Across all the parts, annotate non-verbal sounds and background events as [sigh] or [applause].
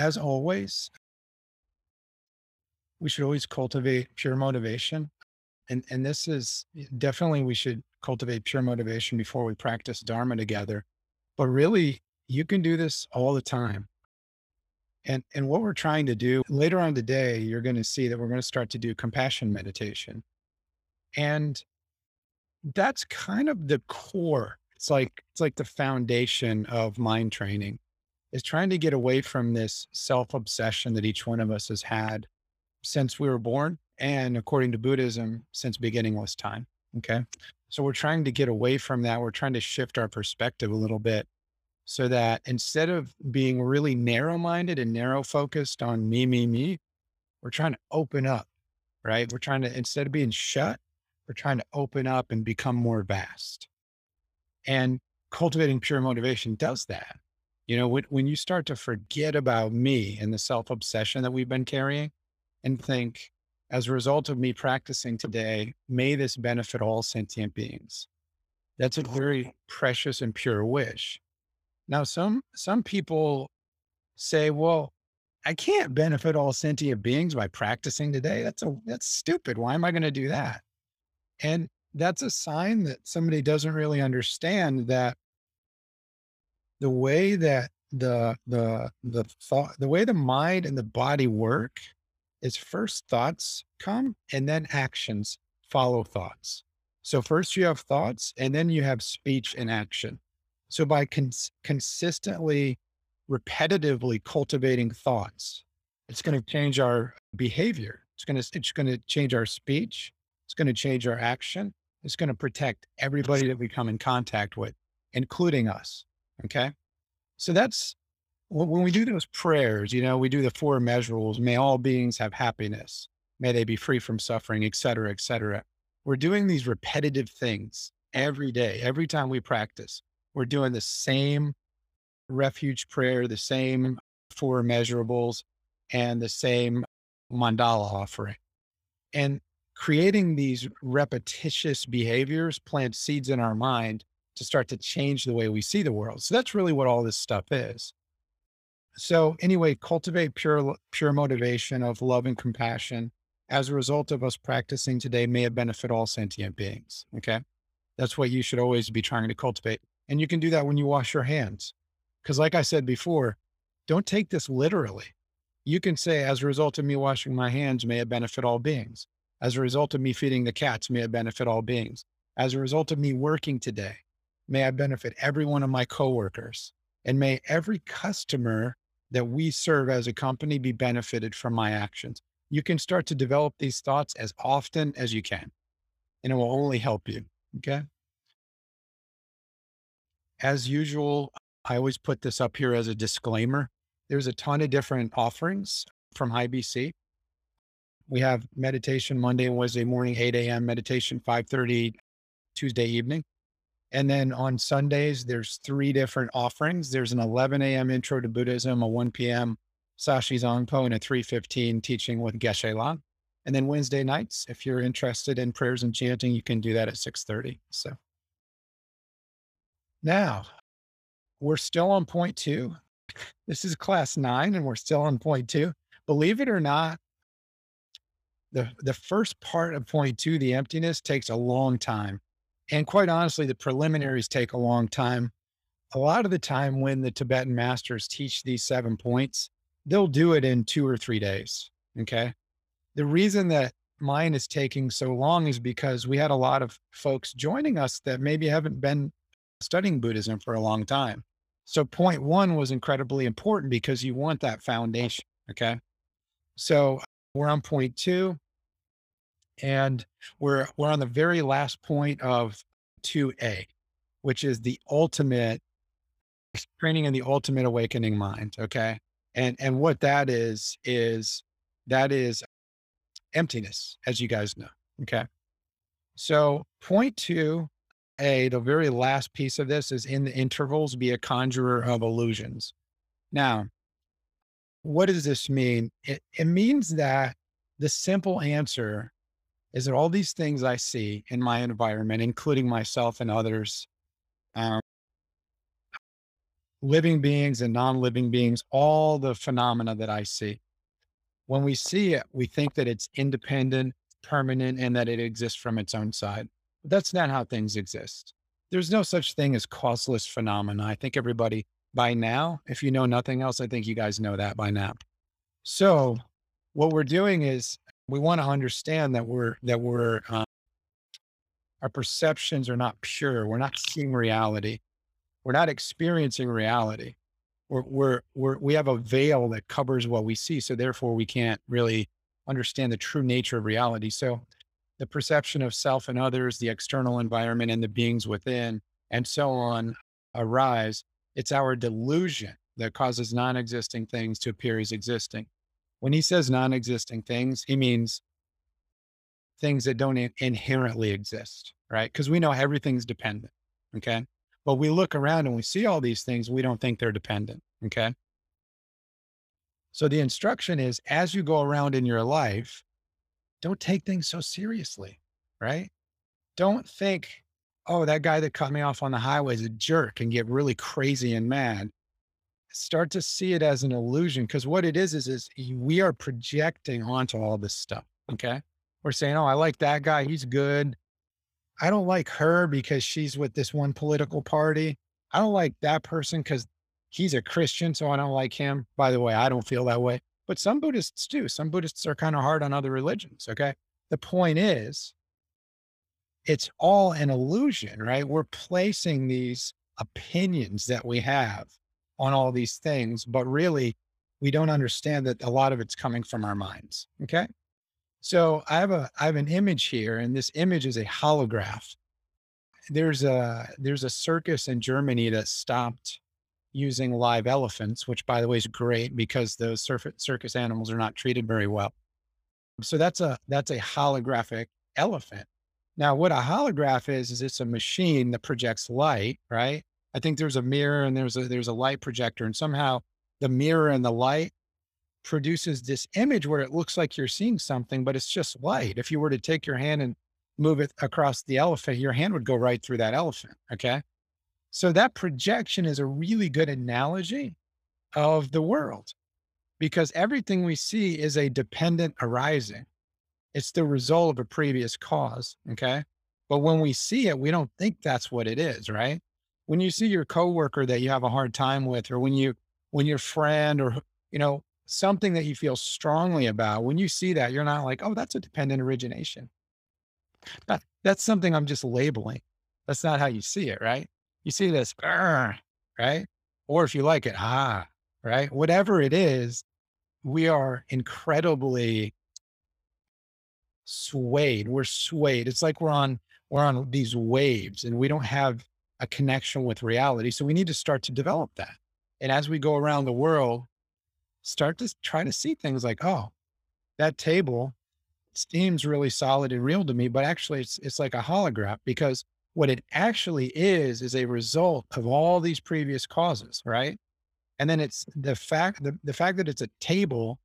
as always, we should always cultivate pure motivation. And, and this is definitely we should cultivate pure motivation before we practice Dharma together. But really, you can do this all the time. And, and what we're trying to do later on today, you're going to see that we're going to start to do compassion meditation. And that's kind of the core. It's like, it's like the foundation of mind training is trying to get away from this self obsession that each one of us has had since we were born. And according to Buddhism, since beginningless time. Okay. So we're trying to get away from that. We're trying to shift our perspective a little bit so that instead of being really narrow minded and narrow focused on me, me, me, we're trying to open up, right? We're trying to, instead of being shut, we're trying to open up and become more vast. And cultivating pure motivation does that. You know, when, when you start to forget about me and the self obsession that we've been carrying and think, as a result of me practicing today, may this benefit all sentient beings. That's a very precious and pure wish. Now, some some people say, well, I can't benefit all sentient beings by practicing today. That's a that's stupid. Why am I going to do that? And that's a sign that somebody doesn't really understand that the way that the the the thought the way the mind and the body work is first thoughts come and then actions follow thoughts. So first you have thoughts and then you have speech and action. So by cons- consistently, repetitively cultivating thoughts, it's going to change our behavior. It's going to, it's going to change our speech. It's going to change our action. It's going to protect everybody that we come in contact with, including us. Okay. So that's when we do those prayers, you know, we do the four measurables, May all beings have happiness. May they be free from suffering, et cetera, et cetera. We're doing these repetitive things every day, every time we practice we're doing the same refuge prayer, the same four measurables, and the same mandala offering. And creating these repetitious behaviors plant seeds in our mind to start to change the way we see the world. So that's really what all this stuff is. So anyway, cultivate pure pure motivation of love and compassion as a result of us practicing today may it benefit all sentient beings. Okay. That's what you should always be trying to cultivate. And you can do that when you wash your hands. Because, like I said before, don't take this literally. You can say, as a result of me washing my hands, may it benefit all beings. As a result of me feeding the cats, may it benefit all beings. As a result of me working today, may I benefit every one of my coworkers. And may every customer that we serve as a company be benefited from my actions. You can start to develop these thoughts as often as you can, and it will only help you. Okay as usual, I always put this up here as a disclaimer. There's a ton of different offerings from High BC. We have meditation Monday and Wednesday morning, 8 a.m. meditation, 5:30 Tuesday evening. And then on Sundays, there's three different offerings. There's an 11 a.m. intro to Buddhism, a 1 p.m. Sashi Zongpo, and a 3:15 teaching with Geshe Lan. And then Wednesday nights, if you're interested in prayers and chanting, you can do that at 6:30. So now, we're still on point two. This is class nine, and we're still on point two. Believe it or not, the, the first part of point two, the emptiness, takes a long time. And quite honestly, the preliminaries take a long time. A lot of the time, when the Tibetan masters teach these seven points, they'll do it in two or three days. Okay. The reason that mine is taking so long is because we had a lot of folks joining us that maybe haven't been studying Buddhism for a long time. So point one was incredibly important because you want that foundation. Okay. So we're on point two and we're, we're on the very last point of 2A, which is the ultimate training in the ultimate awakening mind. Okay. And, and what that is, is that is emptiness, as you guys know. Okay. So point two a, the very last piece of this is in the intervals, be a conjurer of illusions. Now, what does this mean? It, it means that the simple answer is that all these things I see in my environment, including myself and others, um, living beings and non-living beings, all the phenomena that I see. When we see it, we think that it's independent, permanent, and that it exists from its own side. But that's not how things exist. There's no such thing as causeless phenomena. I think everybody by now, if you know nothing else, I think you guys know that by now. So what we're doing is we want to understand that we're that we're uh, our perceptions are not pure. We're not seeing reality. We're not experiencing reality. We're, we're, we're, we have a veil that covers what we see. So therefore we can't really understand the true nature of reality. So the perception of self and others, the external environment and the beings within and so on arise. It's our delusion that causes non-existing things to appear as existing. When he says non-existing things, he means things that don't inherently exist, right? Because we know everything's dependent. Okay. But we look around and we see all these things, we don't think they're dependent. Okay. So the instruction is as you go around in your life, don't take things so seriously, right? Don't think, oh, that guy that cut me off on the highway is a jerk and get really crazy and mad. Start to see it as an illusion because what it is, is, is we are projecting onto all this stuff. Okay. We're saying, oh, I like that guy. He's good. I don't like her because she's with this one political party. I don't like that person because he's a Christian, so I don't like him. By the way, I don't feel that way. But some Buddhists do. Some Buddhists are kind of hard on other religions. Okay. The point is, it's all an illusion, right? We're placing these opinions that we have on all these things, but really we don't understand that a lot of it's coming from our minds. Okay. So I have a I have an image here, and this image is a holograph. There's a there's a circus in Germany that stopped using live elephants, which by the way is great because those circus animals are not treated very well. So that's a that's a holographic elephant. Now, what a holograph is is it's a machine that projects light, right? I think there's a mirror and there's a there's a light projector, and somehow the mirror and the light produces this image where it looks like you're seeing something, but it's just light. If you were to take your hand and move it across the elephant, your hand would go right through that elephant. Okay. So that projection is a really good analogy of the world because everything we see is a dependent arising. It's the result of a previous cause. Okay. But when we see it, we don't think that's what it is, right? When you see your coworker that you have a hard time with, or when you, when your friend or, you know, something that you feel strongly about, when you see that, you're not like, oh, that's a dependent origination. That, that's something I'm just labeling. That's not how you see it, right? You see this, right? Or if you like it, ah, right? Whatever it is, we are incredibly swayed. We're swayed. It's like we're on we're on these waves and we don't have a connection with reality. So we need to start to develop that. And as we go around the world, start to try to see things like, oh, that table seems really solid and real to me, but actually it's, it's like a holograph because what it actually is, is a result of all these previous causes. Right. And then it's the fact, the, the fact that it's a table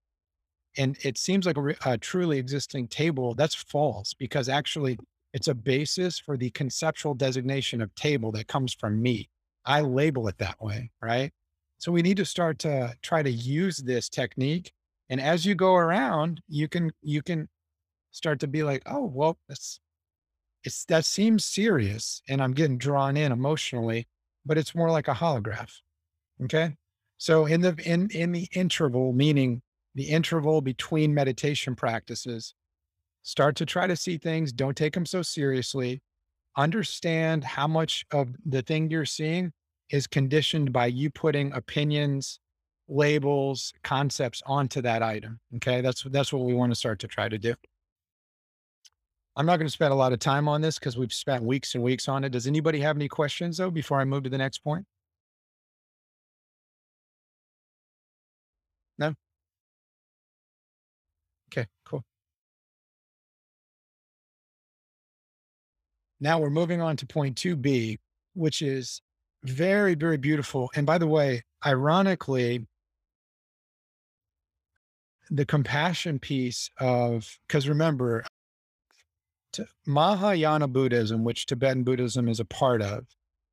and it seems like a, a truly existing table that's false because actually it's a basis for the conceptual designation of table that comes from me. I label it that way. Right. So we need to start to try to use this technique. And as you go around, you can, you can start to be like, oh, well, that's, it's, that seems serious and I'm getting drawn in emotionally, but it's more like a holograph. Okay. So in the, in, in the interval, meaning the interval between meditation practices, start to try to see things. Don't take them so seriously. Understand how much of the thing you're seeing is conditioned by you putting opinions, labels, concepts onto that item. Okay. That's, that's what we want to start to try to do. I'm not going to spend a lot of time on this because we've spent weeks and weeks on it. Does anybody have any questions though, before I move to the next point? No? Okay, cool. Now we're moving on to point 2B, which is very, very beautiful. And by the way, ironically, the compassion piece of, because remember, Mahayana Buddhism, which Tibetan Buddhism is a part of,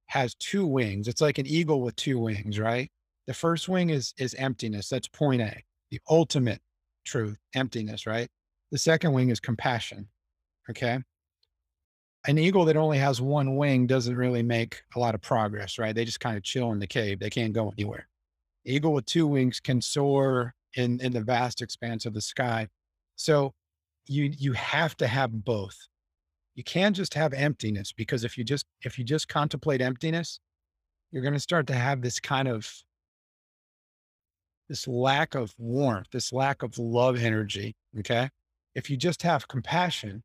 has two wings. It's like an eagle with two wings, right? The first wing is is emptiness. That's point A, the ultimate truth, emptiness, right? The second wing is compassion. Okay. An eagle that only has one wing doesn't really make a lot of progress, right? They just kind of chill in the cave. They can't go anywhere. Eagle with two wings can soar in in the vast expanse of the sky. So you you have to have both. You can't just have emptiness because if you just if you just contemplate emptiness, you're going to start to have this kind of this lack of warmth, this lack of love energy. Okay. If you just have compassion,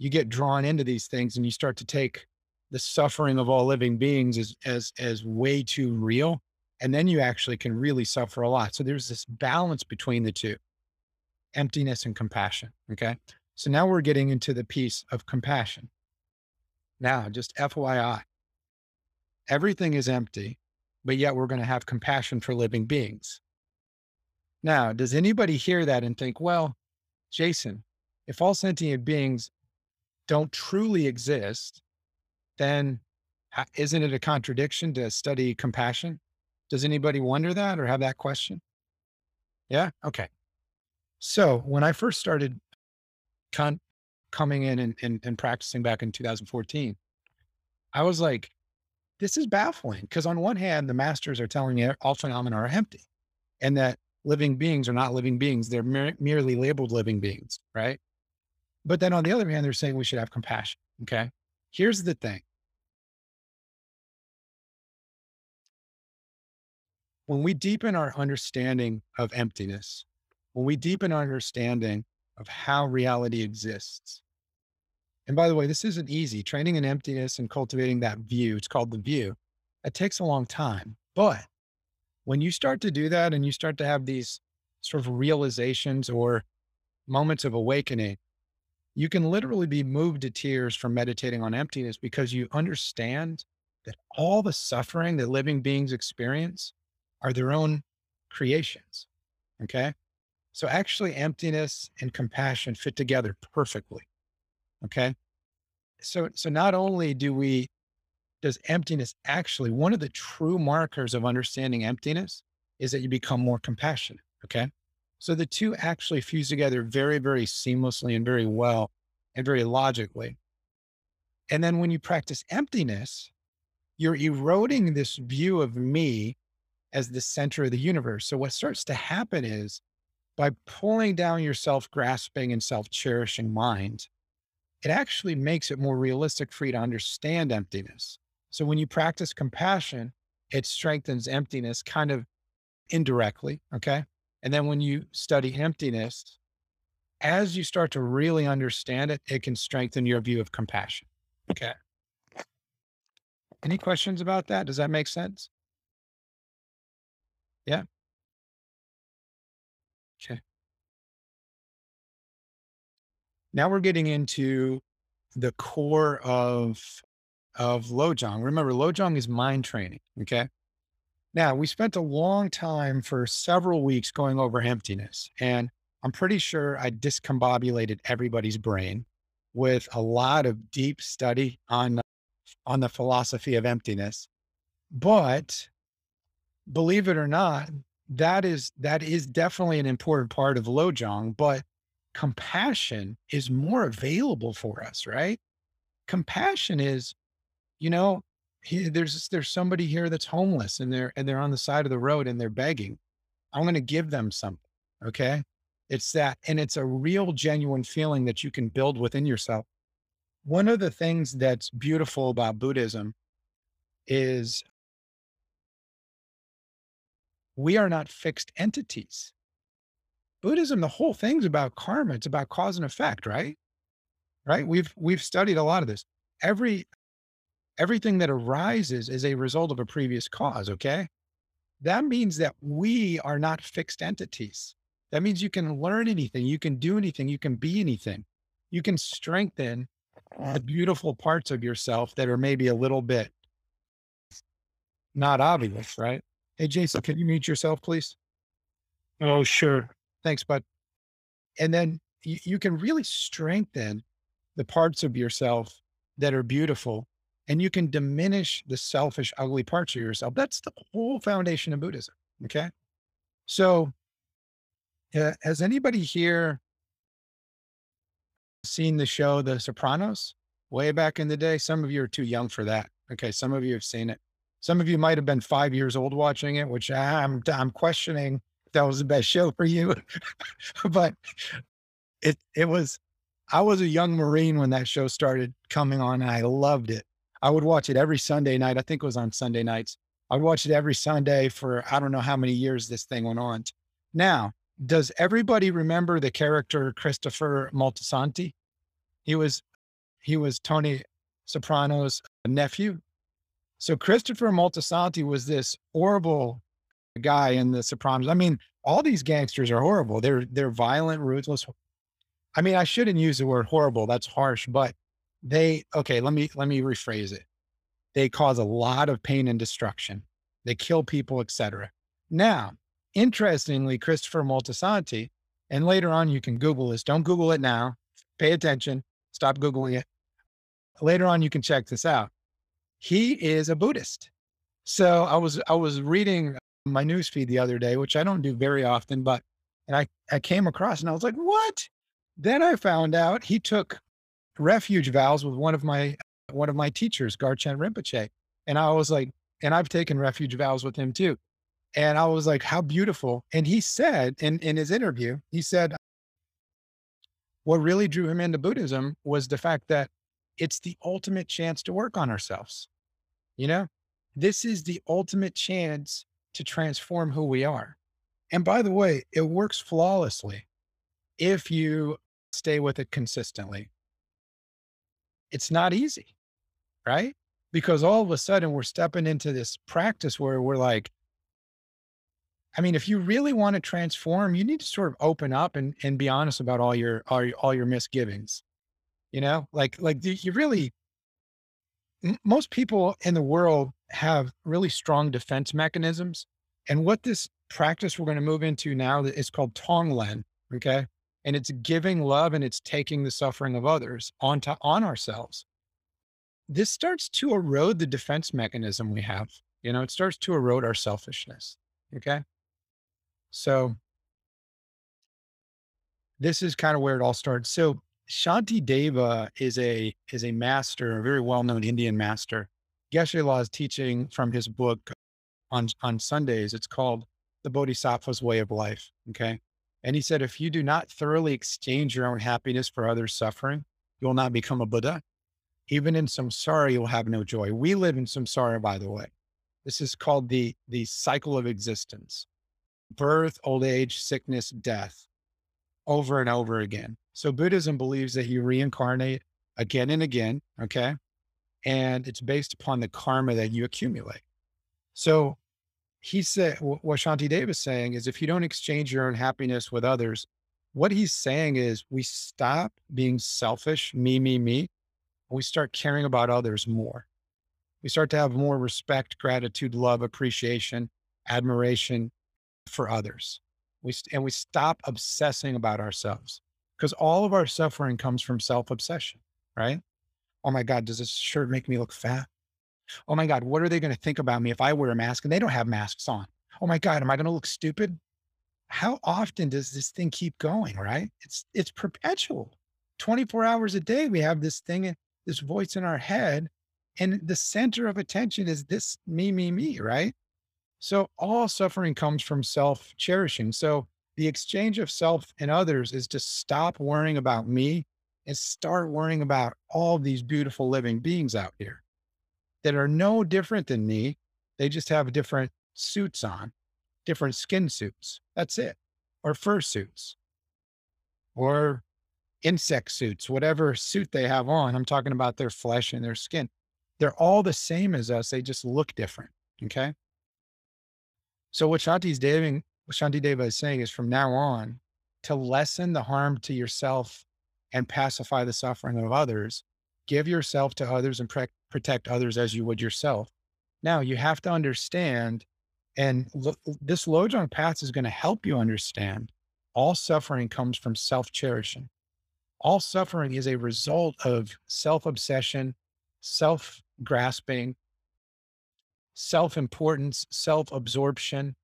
you get drawn into these things and you start to take the suffering of all living beings as as as way too real. And then you actually can really suffer a lot. So there's this balance between the two emptiness and compassion. Okay. So now we're getting into the piece of compassion. Now, just FYI, everything is empty, but yet we're going to have compassion for living beings. Now, does anybody hear that and think, well, Jason, if all sentient beings don't truly exist, then isn't it a contradiction to study compassion? Does anybody wonder that or have that question? Yeah. Okay. So when I first started con- coming in and, and, and practicing back in 2014, I was like, this is baffling because on one hand, the masters are telling me all phenomena are empty and that living beings are not living beings. They're mer- merely labeled living beings, right? But then on the other hand, they're saying we should have compassion. Okay. Here's the thing. When we deepen our understanding of emptiness, when we deepen our understanding of how reality exists. And by the way, this isn't easy. Training in emptiness and cultivating that view, it's called the view. It takes a long time. But when you start to do that and you start to have these sort of realizations or moments of awakening, you can literally be moved to tears from meditating on emptiness because you understand that all the suffering that living beings experience are their own creations. Okay. So actually emptiness and compassion fit together perfectly. Okay. So, so not only do we, does emptiness actually, one of the true markers of understanding emptiness is that you become more compassionate. Okay. So the two actually fuse together very, very seamlessly and very well and very logically. And then when you practice emptiness, you're eroding this view of me as the center of the universe. So what starts to happen is by pulling down your self grasping and self cherishing mind, it actually makes it more realistic for you to understand emptiness. So when you practice compassion, it strengthens emptiness kind of indirectly. Okay. And then when you study emptiness, as you start to really understand it, it can strengthen your view of compassion. Okay. Any questions about that? Does that make sense? Yeah. Okay. Now we're getting into the core of of Lojong. Remember, Lojong is mind training. Okay. Now we spent a long time for several weeks going over emptiness, and I'm pretty sure I discombobulated everybody's brain with a lot of deep study on on the philosophy of emptiness. But believe it or not, that is that is definitely an important part of Lojong, but compassion is more available for us, right? Compassion is, you know, he, there's there's somebody here that's homeless and they're and they're on the side of the road and they're begging. I'm going to give them something. Okay. It's that, and it's a real genuine feeling that you can build within yourself. One of the things that's beautiful about Buddhism is we are not fixed entities. Buddhism, the whole thing's about karma. It's about cause and effect, right? Right. We've we've studied a lot of this. Every everything that arises is a result of a previous cause. Okay. That means that we are not fixed entities. That means you can learn anything, you can do anything, you can be anything. You can strengthen the beautiful parts of yourself that are maybe a little bit not obvious, right? Hey, Jason, can you mute yourself, please? Oh, sure. Thanks, bud. And then you, you can really strengthen the parts of yourself that are beautiful and you can diminish the selfish, ugly parts of yourself. That's the whole foundation of Buddhism. Okay. So, uh, has anybody here seen the show The Sopranos way back in the day? Some of you are too young for that. Okay. Some of you have seen it. Some of you might have been five years old watching it, which I'm, I'm questioning that was the best show for you. [laughs] but it, it was, I was a young Marine when that show started coming on and I loved it. I would watch it every Sunday night. I think it was on Sunday nights. I'd watch it every Sunday for I don't know how many years this thing went on. Now, does everybody remember the character Christopher Moltisanti? He was he was Tony Soprano's nephew. So Christopher Moltisanti was this horrible guy in the Sopranos. I mean, all these gangsters are horrible. They're they're violent, ruthless. I mean, I shouldn't use the word horrible. That's harsh, but they okay, let me let me rephrase it. They cause a lot of pain and destruction. They kill people, etc. Now, interestingly, Christopher Moltisanti, and later on you can Google this. Don't Google it now. Pay attention. Stop Googling it. Later on, you can check this out. He is a Buddhist. So I was I was reading my newsfeed the other day, which I don't do very often, but and I, I came across and I was like, what? Then I found out he took refuge vows with one of my uh, one of my teachers, Garchen Rinpoche. And I was like, and I've taken refuge vows with him too. And I was like, how beautiful. And he said in, in his interview, he said, what really drew him into Buddhism was the fact that it's the ultimate chance to work on ourselves. You know, this is the ultimate chance to transform who we are. And by the way, it works flawlessly if you stay with it consistently. It's not easy, right? Because all of a sudden we're stepping into this practice where we're like, I mean, if you really want to transform, you need to sort of open up and, and be honest about all your, all your, all your misgivings. You know, like, like you really, most people in the world have really strong defense mechanisms. And what this practice we're going to move into now is called Tonglen. Okay. And it's giving love and it's taking the suffering of others onto on ourselves. This starts to erode the defense mechanism we have. You know, it starts to erode our selfishness. Okay. So this is kind of where it all starts. So Shantideva is a is a master, a very well-known Indian master. Geshe is teaching from his book on on Sundays. It's called The Bodhisattva's Way of Life. Okay. And he said, if you do not thoroughly exchange your own happiness for others' suffering, you will not become a Buddha. Even in samsara, you will have no joy. We live in samsara, by the way. This is called the, the cycle of existence birth, old age, sickness, death, over and over again. So Buddhism believes that you reincarnate again and again. Okay. And it's based upon the karma that you accumulate. So he said, what Shantideva is saying is if you don't exchange your own happiness with others, what he's saying is we stop being selfish, me, me, me, and we start caring about others more. We start to have more respect, gratitude, love, appreciation, admiration for others. We, and we stop obsessing about ourselves because all of our suffering comes from self obsession, right? Oh my God, does this shirt make me look fat? Oh my God, what are they going to think about me if I wear a mask and they don't have masks on? Oh my God, am I going to look stupid? How often does this thing keep going? Right? It's it's perpetual. 24 hours a day, we have this thing, this voice in our head, and the center of attention is this me, me, me, right? So all suffering comes from self cherishing. So the exchange of self and others is to stop worrying about me and start worrying about all these beautiful living beings out here that are no different than me. They just have different suits on, different skin suits. That's it. Or fur suits or insect suits, whatever suit they have on. I'm talking about their flesh and their skin. They're all the same as us. They just look different. Okay. So what Shanti's Deva, what Shantideva is saying is from now on to lessen the harm to yourself and pacify the suffering of others, give yourself to others and pre- protect others as you would yourself. Now you have to understand, and lo- this Lojong path is going to help you understand all suffering comes from self cherishing. All suffering is a result of self obsession, self grasping, self importance, self absorption,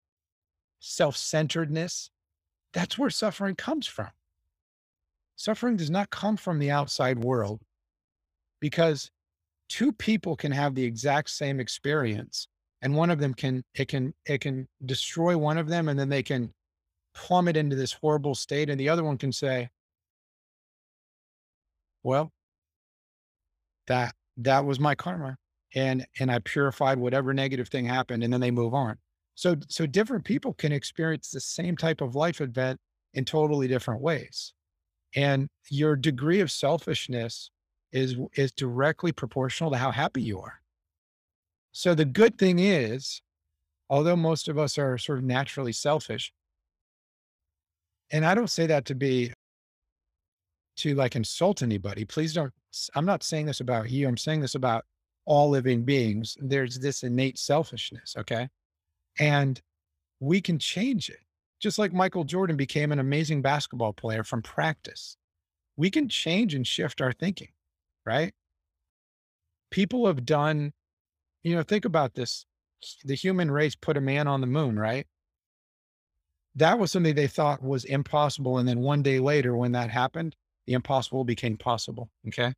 self centeredness. That's where suffering comes from. Suffering does not come from the outside world because two people can have the exact same experience and one of them can it can it can destroy one of them and then they can plummet into this horrible state and the other one can say well that that was my karma and and i purified whatever negative thing happened and then they move on. So so different people can experience the same type of life event in totally different ways and your degree of selfishness is is directly proportional to how happy you are so the good thing is although most of us are sort of naturally selfish and i don't say that to be to like insult anybody. Please don't, I'm not saying this about you. I'm saying this about all living beings. There's this innate selfishness. Okay. And we can change it. Just like Michael Jordan became an amazing basketball player from practice. We can change and shift our thinking, right? People have done, you know, think about this. The human race put a man on the moon, right? That was something they thought was impossible. And then one day later, when that happened, the impossible became possible. Okay.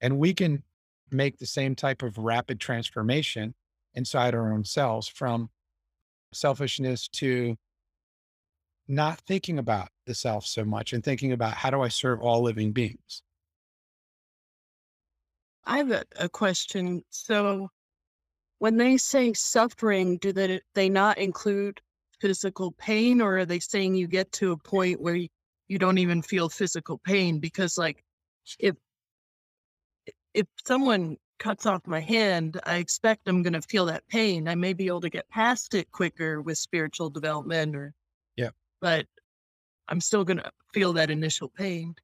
And we can make the same type of rapid transformation inside our own selves from selfishness to not thinking about the self so much and thinking about how do I serve all living beings. I have a, a question. So, when they say suffering, do they, they not include physical pain, or are they saying you get to a point where you, you don't even feel physical pain because like if if someone cuts off my hand, I expect I'm going to feel that pain. I may be able to get past it quicker with spiritual development or yeah. But I'm still going to feel that initial pain.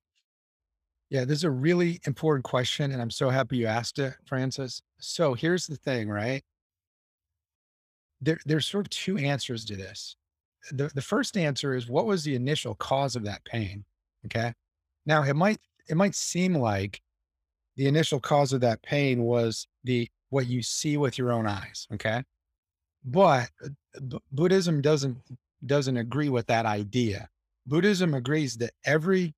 Yeah, this is a really important question and I'm so happy you asked it, Francis. So, here's the thing, right? There there's sort of two answers to this the, the first answer is what was the initial cause of that pain? Okay. Now it might, it might seem like the initial cause of that pain was the, what you see with your own eyes. Okay. But uh, B- Buddhism doesn't, doesn't agree with that idea. Buddhism agrees that every,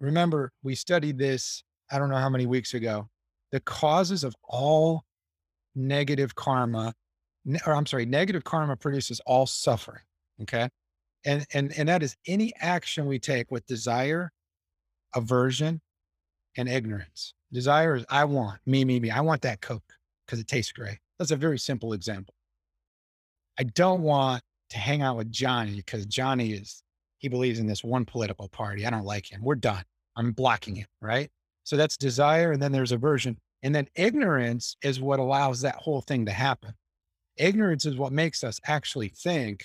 remember we studied this, I don't know how many weeks ago, the causes of all negative karma or I'm sorry, negative karma produces all suffering. Okay. And, and, and that is any action we take with desire, aversion, and ignorance. Desire is I want, me, me, me. I want that Coke because it tastes great. That's a very simple example. I don't want to hang out with Johnny because Johnny is, he believes in this one political party. I don't like him. We're done. I'm blocking mm. him. Right. So that's desire. And then there's aversion. And then ignorance is what allows that whole thing to happen. Ignorance is what makes us actually think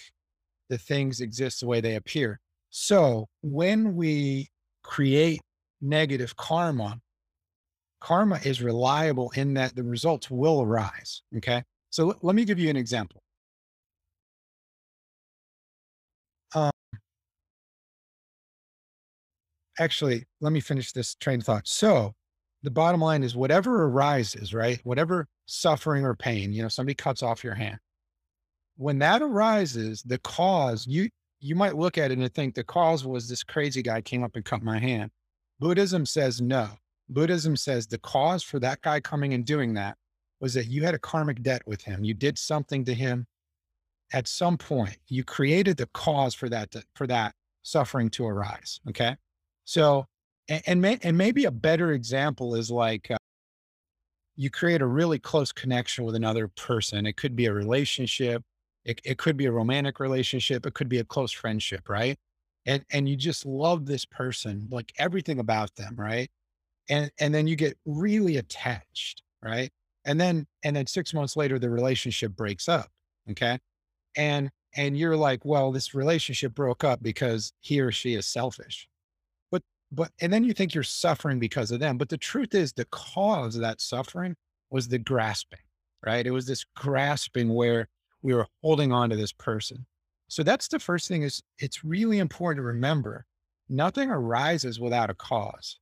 the things exist the way they appear. So when we create negative karma, karma is reliable in that the results will arise. Okay. So let me give you an example. Actually, let me finish this train of thought. So the bottom line is whatever arises, right? Whatever suffering or pain, you know, somebody cuts off your hand. When that arises, the cause, you you might look at it and think the cause was this crazy guy came up and cut my hand. Buddhism says no. Buddhism says the cause for that guy coming and doing that was that you had a karmic debt with him. You did something to him at some point. You created the cause for that to, for that suffering to arise. Okay, so and and, may, and maybe a better example is like uh, you create a really close connection with another person. It could be a relationship, it, it could be a romantic relationship, it could be a close friendship, right? And and you just love this person, like everything about them, right? And and then you get really attached, right? And then and then six months later, the relationship breaks up. Okay. And and you're like, well, this relationship broke up because he or she is selfish but and then you think you're suffering because of them but the truth is the cause of that suffering was the grasping right it was this grasping where we were holding on to this person so that's the first thing is it's really important to remember nothing arises without a cause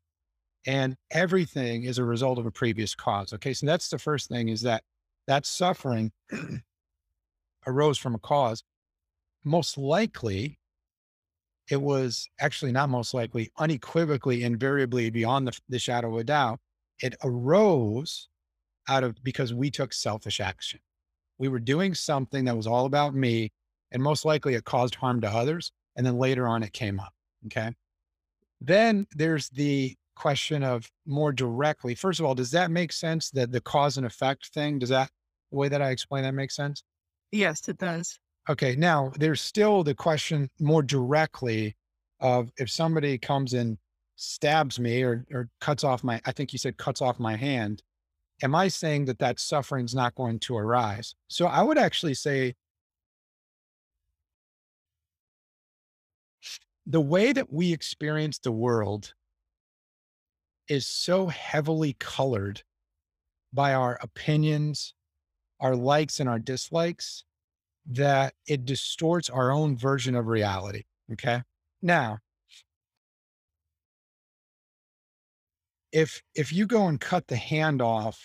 and everything is a result of a previous cause. Okay. So that's the first thing is that that suffering [clears throat] arose from a cause. Most likely, it was actually not most likely, unequivocally, invariably, beyond the, the shadow of a doubt, it arose out of because we took selfish action. We were doing something that was all about me, and most likely it caused harm to others. And then later on, it came up. Okay. Then there's the question of more directly. First of all, does that make sense that the cause and effect thing, does that, way that I explain that make sense? Yes, it does. Okay. Now there's still the question more directly of if somebody comes and stabs me or, or cuts off my, I think you said cuts off my hand. Am I saying that that suffering is not going to arise? So I would actually say the way that we experience the world is so heavily colored by our opinions, our likes and our dislikes that it distorts our own version of reality. Okay. Now, if if you go and cut the hand off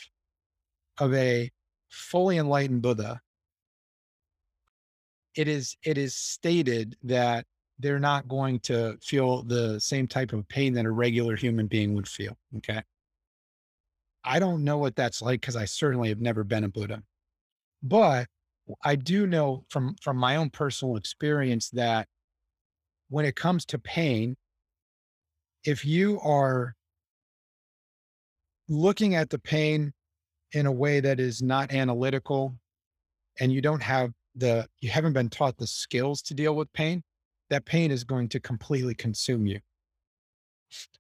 of a fully enlightened Buddha, it is it is stated that they're not going to feel the same type of pain that a regular human being would feel. Okay. I don't know what that's like because I certainly have never been a Buddha. But I do know from from my own personal experience that when it comes to pain, if you are looking at the pain in a way that is not analytical and you don't have the you haven't been taught the skills to deal with pain, that pain is going to completely consume you.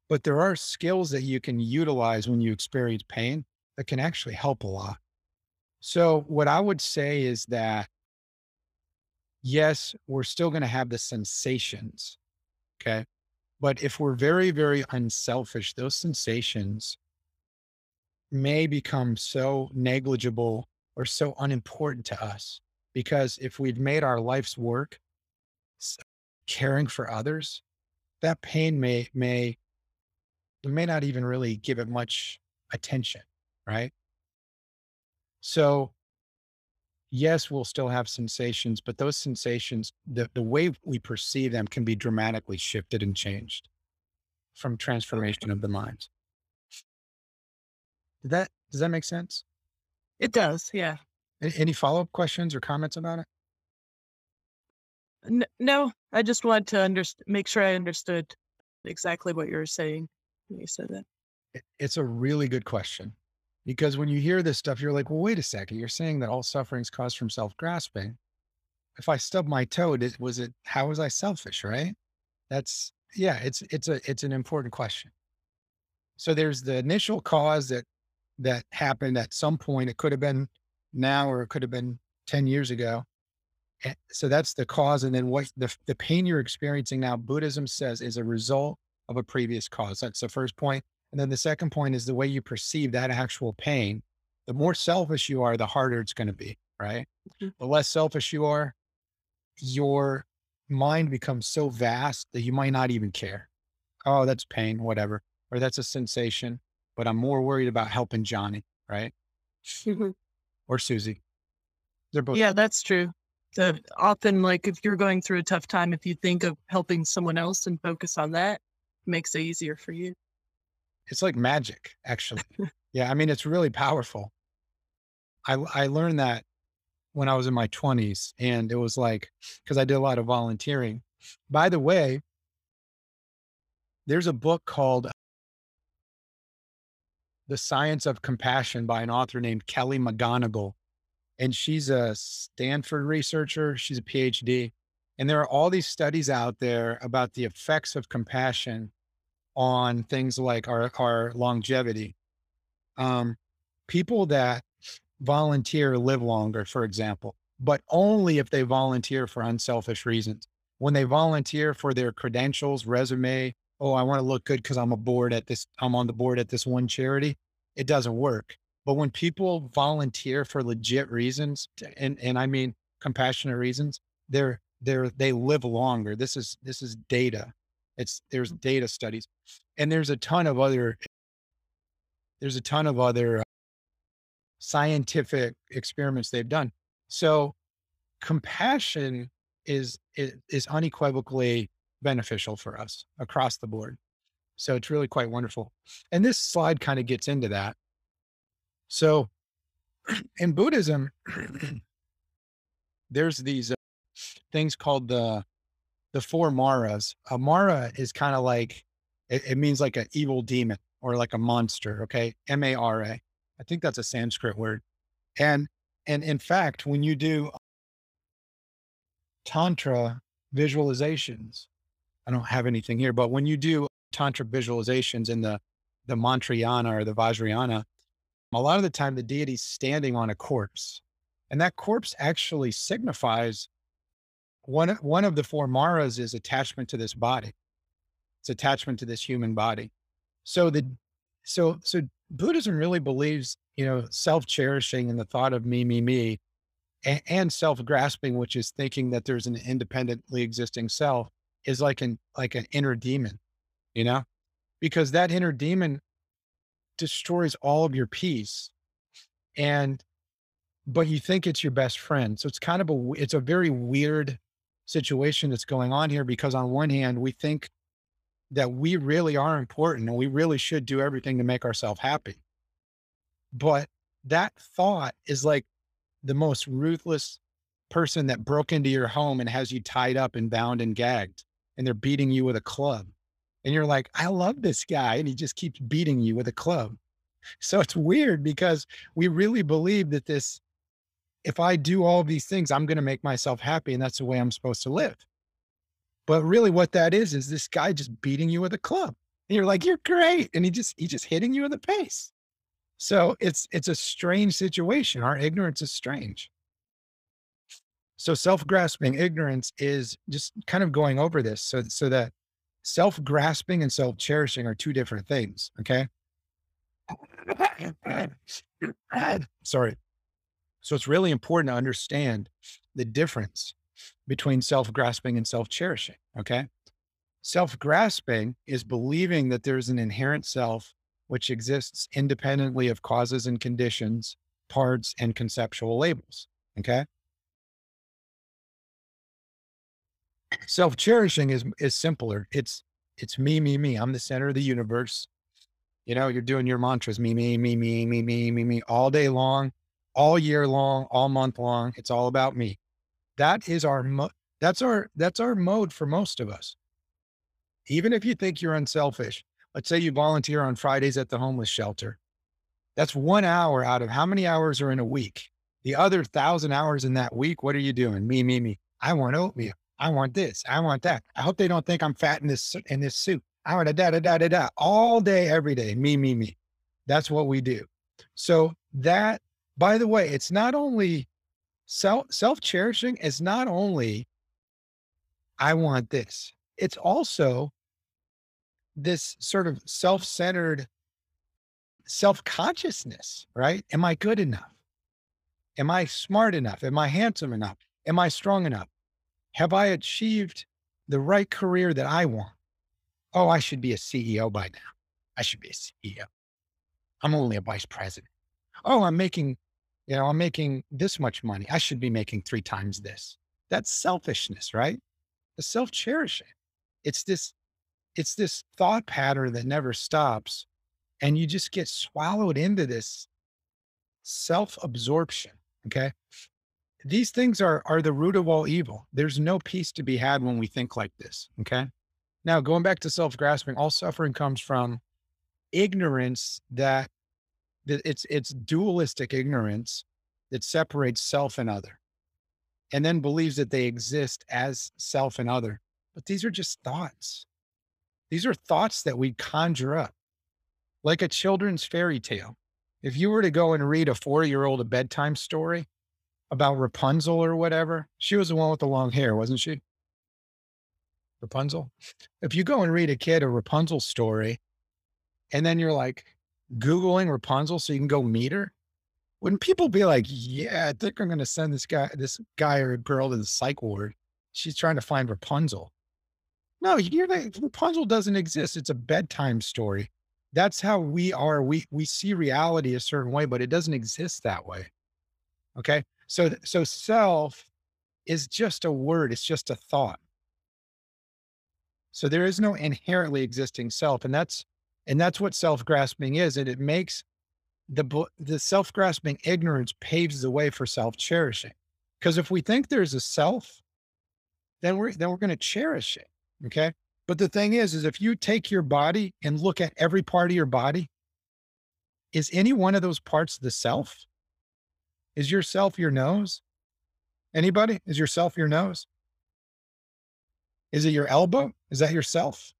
But there are skills that you can utilize when you experience pain that can actually help a lot. So, what I would say is that, yes, we're still going to have the sensations. Okay. But if we're very, very unselfish, those sensations may become so negligible or so unimportant to us because if we've made our life's work caring for others, that pain may may we may not even really give it much attention, right? So yes, we'll still have sensations, but those sensations, the, the way we perceive them can be dramatically shifted and changed from transformation of the mind. Did that does that make sense? It does. Yeah. Any follow-up questions or comments about it? No, I just wanted to underst- make sure I understood exactly what you were saying when you said that. It's a really good question because when you hear this stuff, you're like, well, wait a second. You're saying that all suffering is caused from self grasping. If I stub my toe, was it, how was I selfish? Right. That's, yeah, it's, it's a, it's an important question. So there's the initial cause that, that happened at some point. It could have been now, or it could have been 10 years ago. Eh, so that's the cause. And then what the, the pain you're experiencing now, Buddhism says is a result of a previous cause. That's the first point. And then the second point is the way you perceive that actual pain. The more selfish you are, the harder it's going to be, right? Mm-hmm. The less selfish you are, your mind becomes so vast that you might not even care. Oh, that's pain, whatever. Or that's a sensation, but I'm more worried about helping Johnny, right? Mm-hmm. Or Susie. They're both. Yeah, that's true the often like if you're going through a tough time, if you think of helping someone else and focus on that, makes it easier for you. It's like magic, actually. [laughs] yeah, I mean, it's really powerful. I I learned that when I was in my 20s, and it was like because I did a lot of volunteering. By the way, there's a book called The Science of Compassion by an author named Kelly McGonigal and she's a Stanford researcher. She's a PhD. And there are all these studies out there about the effects of compassion on things like our, our longevity. Um, people that volunteer live longer, for example, but only if they volunteer for unselfish reasons. When they volunteer for their credentials, resume, oh, I want to look good because I'm a board at this, I'm on the board at this one charity, it doesn't work. But when people volunteer for legit reasons, and and I mean compassionate reasons, they're they're they live longer. This is this is data. It's there's data studies, and there's a ton of other there's a ton of other uh, scientific experiments they've done. So compassion is, is is unequivocally beneficial for us across the board. So it's really quite wonderful. And this slide kind of gets into that. So [clears throat] in Buddhism, [clears throat] there's these uh, things called the the four maras. A mara is kind of like it, it, means like an evil demon or like a monster. Okay, M A R A. I think that's a Sanskrit word. And and in fact, when you do tantra visualizations, I don't have anything here, but when you do tantra visualizations in the the mantrayana or the vajrayana, a lot of the time the deity's standing on a corpse, and that corpse actually signifies one one of the four maras is attachment to this body. It's attachment to this human body. So the so so Buddhism really believes, you know, self-cherishing and the thought of me, me, me, and, and self-grasping, which is thinking that there's an independently existing self, is like an like an inner demon, you know, because that inner demon destroys all of your peace, and but you think it's your best friend. So it's kind of a it's a very weird situation that's going on here because on one hand we think that we really are important and we really should do everything to make ourselves happy. But that thought is like the most ruthless person that broke into your home and has you tied up and bound and gagged and they're beating you with a club. And you're like, I love this guy. And he just keeps beating you with a club. So it's weird because we really believe that this, if I do all these things, I'm going to make myself happy. And that's the way I'm supposed to live. But really what that is, is this guy just beating you with a club. And you're like, you're great. And he just, he just hitting you in the face. So it's, it's a strange situation. Our ignorance is strange. So self-grasping ignorance is just kind of going over this so, so that self-grasping and self-cherishing are two different things. Okay. [coughs] Sorry. So it's really important to understand the difference between self grasping and self cherishing. Okay. Self grasping is believing that there's an inherent self which exists independently of causes and conditions, parts, and conceptual labels. Okay. Self cherishing is, is simpler. It's, it's me, me, me. I'm the center of the universe. You know, you're doing your mantras, me, me, me, me, me, me, me, me, all day long, all year long, all month long. It's all about me. That is our, mo- that's our, that's our mode for most of us. Even if you think you're unselfish, let's say you volunteer on Fridays at the homeless shelter. That's one hour out of how many hours are in a week? The other thousand hours in that week, what are you doing? Me, me, me. I want oatmeal. I want this. I want that. I hope they don't think I'm fat in this in this suit. I want a da da da da da all day, every day. Me, me, me. That's what we do. So that, by the way, it's not only self self cherishing It's not only I want this. It's also this sort of self centered self consciousness, right? Am I good enough? Am I smart enough? Am I handsome enough? Am I strong enough? Have I achieved the right career that I want? Oh, I should be a CEO by now. I should be a CEO. I'm only a vice president. Oh, I'm making you know, I'm making this much money. I should be making three times this. That's selfishness, right? The self cherishing. It's this, it's this thought pattern that never stops. And you just get swallowed into this self absorption. Okay. These things are, are the root of all evil. There's no peace to be had when we think like this. Okay. Now, going back to self grasping, all suffering comes from ignorance that it's it's dualistic ignorance that separates self and other and then believes that they exist as self and other. But these are just thoughts. These are thoughts that we conjure up. Like a children's fairy tale. If you were to go and read a four-year-old a bedtime story about rapunzel or whatever she was the one with the long hair wasn't she? Rapunzel? If you go and read a kid a rapunzel story and then you're like Googling Rapunzel so you can go meet her? Wouldn't people be like, yeah, I think I'm going to send this guy, this guy or girl to the psych ward. She's trying to find Rapunzel. No, you're like, Rapunzel doesn't exist. It's a bedtime story. That's how we are. We we see reality a certain way, but it doesn't exist that way. Okay. So so self is just a word, it's just a thought. So there is no inherently existing self. And that's and that's what self-grasping is. And it makes the the self-grasping ignorance paves the way for self-cherishing. Because if we think there's a self, then we're then we're going to cherish it. Okay. But the thing is, is if you take your body and look at every part of your body, is any one of those parts the self? Is your self your nose? Anybody? Is yourself your nose? Is it your elbow? Is that yourself?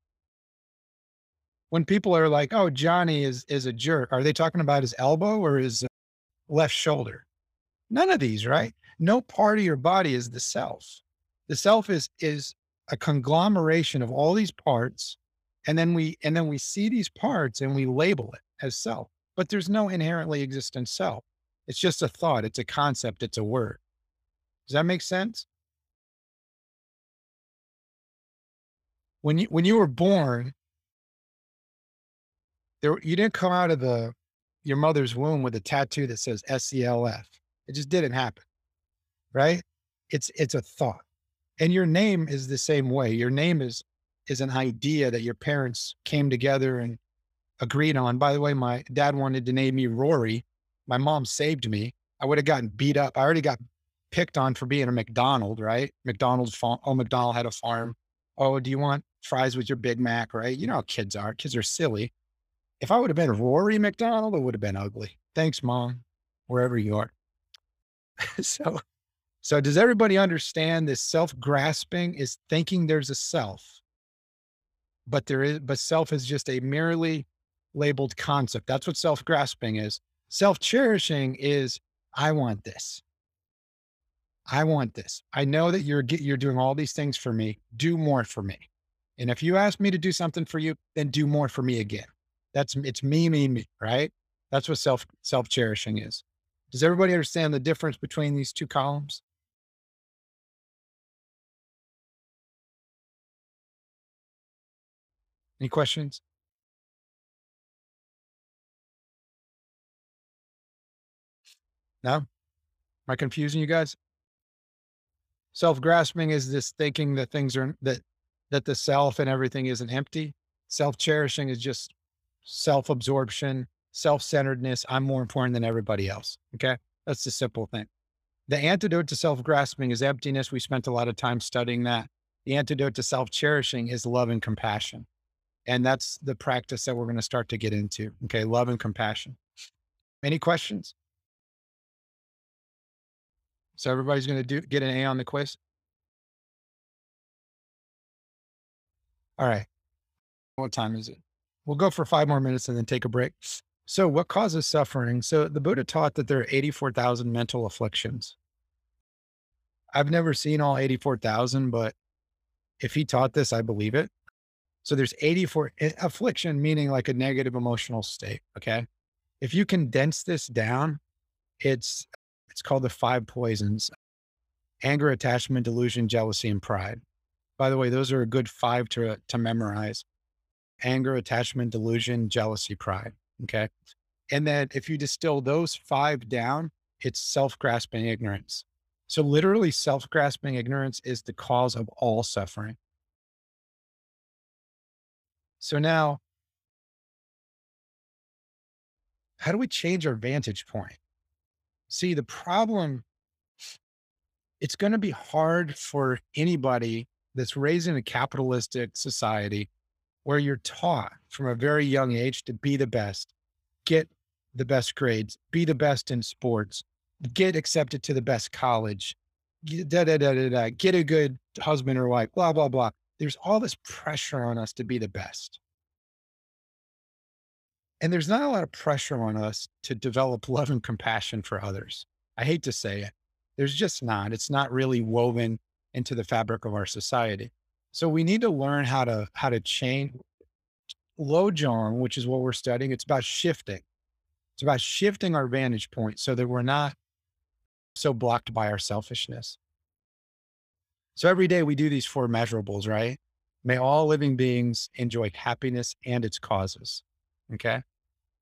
When people are like, "Oh, Johnny is is a jerk," are they talking about his elbow or his uh, left shoulder? None of these, right? No part of your body is the self. The self is is a conglomeration of all these parts, and then we and then we see these parts and we label it as self. But there's no inherently existent self. It's just a thought. It's a concept. It's a word. Does that make sense? When you when you were born, there you didn't come out of the your mother's womb with a tattoo that says SELF. It just didn't happen. Right? It's it's a thought. And your name is the same way. Your name is is an idea that your parents came together and agreed on. By the way, my dad wanted to name me Rory. My mom saved me. I would have gotten beat up. I already got picked on for being a McDonald, right? McDonald's farm. Oh, McDonald had a farm. Oh, do you want fries with your Big Mac, right? You know how kids are. Kids are silly. If I would have been Rory McDonald, it would have been ugly. Thanks, mom, wherever you are. [laughs] so, so does everybody understand this self grasping is thinking there's a self, but there is, but self is just a merely labeled concept. That's what self grasping is. Self cherishing is, I want this. I want this. I know that you're you're doing all these things for me. Do more for me. And if you ask me to do something for you, then do more for me again. That's it's me, me, me, right? That's what self self cherishing is. Does everybody understand the difference between these two columns? Any questions? No? Am I confusing you guys? Self-grasping is this thinking that things are that that the self and everything isn't empty. Self-cherishing is just self-absorption, self-centeredness. I'm more important than everybody else. Okay. That's the simple thing. The antidote to self-grasping is emptiness. We spent a lot of time studying that. The antidote to self-cherishing is love and compassion. And that's the practice that we're going to start to get into. Okay. Love and compassion. Any questions? So everybody's going to do get an A on the quiz. All right. What time is it? We'll go for five more minutes and then take a break. So, what causes suffering? So, the Buddha taught that there are 84,000 mental afflictions. I've never seen all 84,000, but if he taught this, I believe it. So, there's 84 eh, affliction, meaning like a negative emotional state. Okay. If you condense this down, it's it's called the five poisons anger, attachment, delusion, jealousy, and pride. By the way, those are a good five to, to memorize anger, attachment, delusion, jealousy, pride. Okay. And then if you distill those five down, it's self grasping ignorance. So, literally, self grasping ignorance is the cause of all suffering. So, now, how do we change our vantage point? See, the problem, it's going to be hard for anybody that's raised in a capitalistic society where you're taught from a very young age to be the best, get the best grades, be the best in sports, get accepted to the best college, da, da, da, da, da, get a good husband or wife, blah, blah, blah. There's all this pressure on us to be the best. And there's not a lot of pressure on us to develop [laughs] love and compassion for others. I hate to say it. There's just not. It's not really woven into the fabric of our society. So we need to learn how to how to change Lojong, which is what we're studying. It's about shifting. It's about shifting our vantage point so that we're not so blocked by our selfishness. So every day we do these four measurables, right? May all living beings enjoy happiness and its causes. Okay.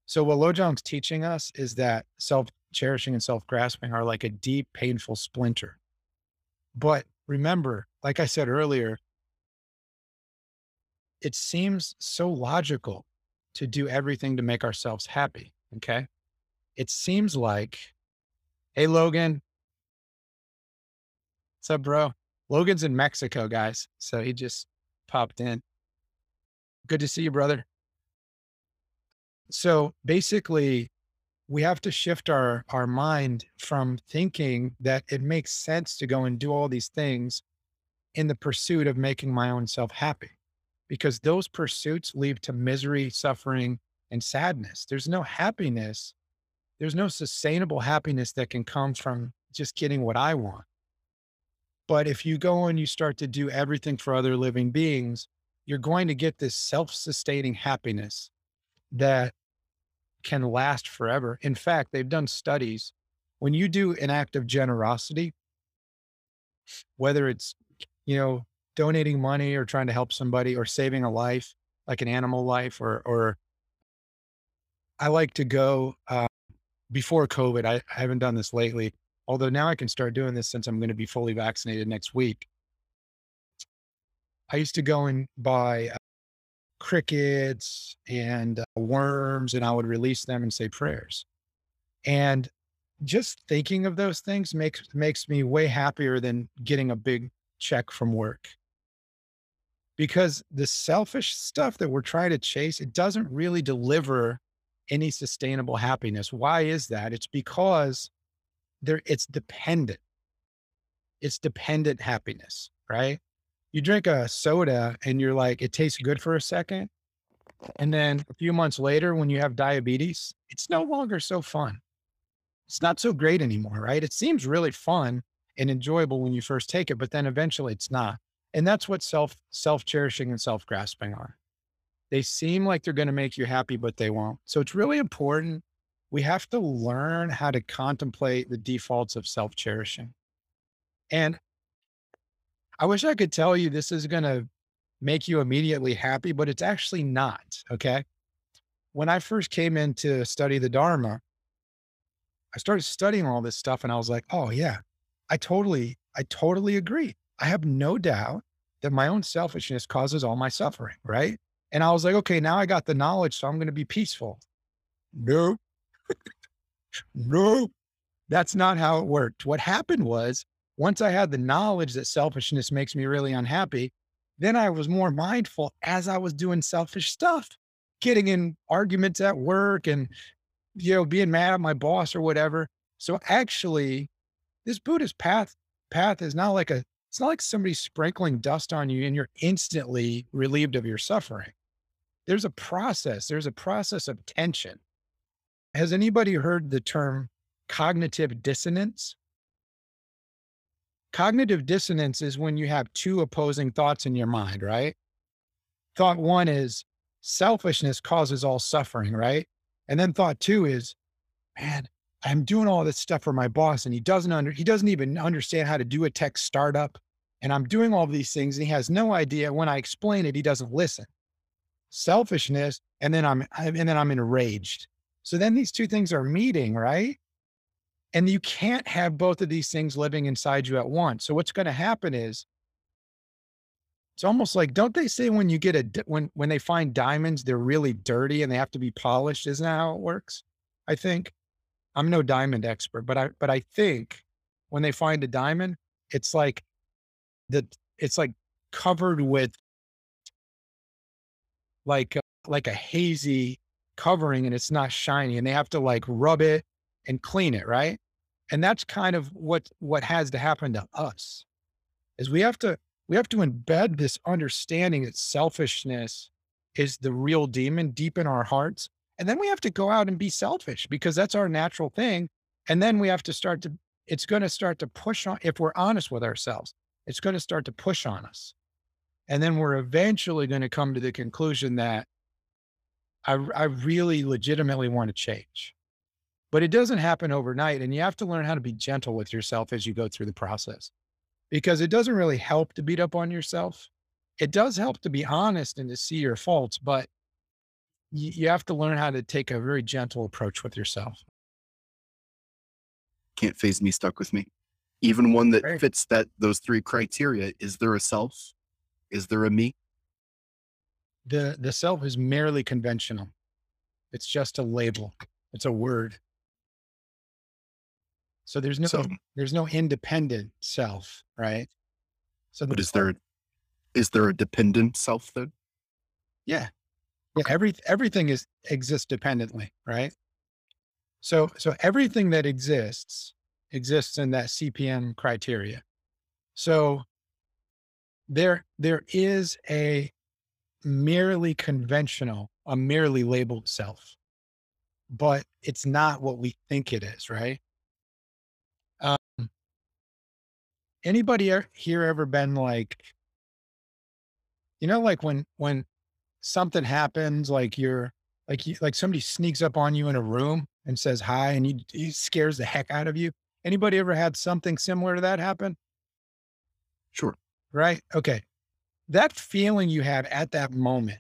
So what Lojong's teaching us is that self cherishing and self grasping are like a deep, painful splinter. But remember, like I said earlier, it seems so logical to do everything to make ourselves happy. Okay. It seems like, hey, Logan. What's up, bro? Logan's in Mexico, guys. So he just popped in. Good to see you, brother. So basically, we have to shift our our mind from thinking that it makes sense to go and do all these things in the pursuit of making my own self happy because those pursuits lead to misery suffering and sadness there's no happiness there's no sustainable happiness that can come from just getting what i want but if you go and you start to do everything for other living beings you're going to get this self-sustaining happiness that can last forever. In fact, they've done studies. When you do an act of generosity, whether it's, you know, donating money or trying to help somebody or saving a life, like an animal life, or, or I like to go uh, before COVID. I, I haven't done this lately, although now I can start doing this since I'm going to be fully vaccinated next week. I used to go and buy crickets and uh, worms, and I would release them and say prayers. And just thinking of those things makes makes me way happier than getting a big check from work. Because the selfish stuff that we're trying to chase, it doesn't really deliver any sustainable happiness. Why is that? It's because there it's dependent. It's dependent happiness, right? you drink a soda and you're like, it tastes good for a second. And then a few months later, when you have diabetes, it's no longer so fun. It's not so great anymore, right? It seems really fun and enjoyable when you first take it, but then eventually it's not. And that's what self self cherishing and self grasping are. They seem like they're going to make you happy, but they won't. So it's really important. We have to learn how to contemplate the defaults of self cherishing. And I wish I could tell you this is going to make you immediately happy, but it's actually not. Okay. When I first came in to study the Dharma, I started studying all this stuff and I was like, oh, yeah, I totally, I totally agree. I have no doubt that my own selfishness causes all my suffering. Right. And I was like, okay, now I got the knowledge, so I'm going to be peaceful. No, no, that's not how it worked. What happened was once I had the knowledge that selfishness makes me really unhappy, then I was more mindful as I was doing selfish stuff, getting in arguments at work and, you know, being mad at my boss or whatever. So actually, this Buddhist path path is not like a it's not like somebody sprinkling dust on you and you're instantly relieved of your suffering. There's a process. There's a process of tension. Has anybody heard the term cognitive dissonance? Cognitive dissonance is when you have two opposing thoughts in your mind, right? Thought one is selfishness causes all suffering, right? And then thought two is, man, I'm doing all this stuff for my boss and he doesn't under he doesn't even understand how to do a tech startup. And I'm doing all these things and he has no idea when I explain it, he doesn't listen. Selfishness, and then I'm and then I'm enraged. So then these two things are meeting, right? And you can't have both of these things living inside you at once. So what's going to happen is it's almost like don't they say when you get a when when they find diamonds they're really dirty and they have to be polished isn't that how it works i think i'm no diamond expert but i but i think when they find a diamond it's like the it's like covered with like uh, like a hazy covering and it's not shiny and they have to like rub it and clean it right? And that's kind of what what has to happen to us is we have to we have to embed this understanding that selfishness is the real demon deep in our hearts and then we have to go out and be selfish because that's our natural thing and then we have to start to it's going to start to push on if we're honest with ourselves it's going to start to push on us and then we're eventually going to come to the conclusion that I, I really legitimately want to change but it doesn't happen overnight. And you have to learn how to be gentle with yourself as you go through the process because it doesn't really help to beat up on yourself. It does help to be honest and to see your faults, but you, you have to learn how to take a very gentle approach with yourself. Can't phase me, stuck with me. Even one that Right. fits that those three criteria. Is there a self? Is there a me? The the self is merely conventional. It's just a label. It's a word. So there's no So, there's no independent self, right? So but the is there is there a dependent self then? Yeah. Yeah. Every everything is exists dependently, right? So so everything that exists exists in that CPM criteria. So there there is a merely conventional, a merely labeled self, but it's not what we think it is, right? Um, anybody er- here ever been like, you know, like when when something happens, like you're like you, like somebody sneaks up on you in a room and says hi, and you he scares the heck out of you. Anybody ever had something similar to that happen? Sure. Right? Okay. That feeling you have at that moment,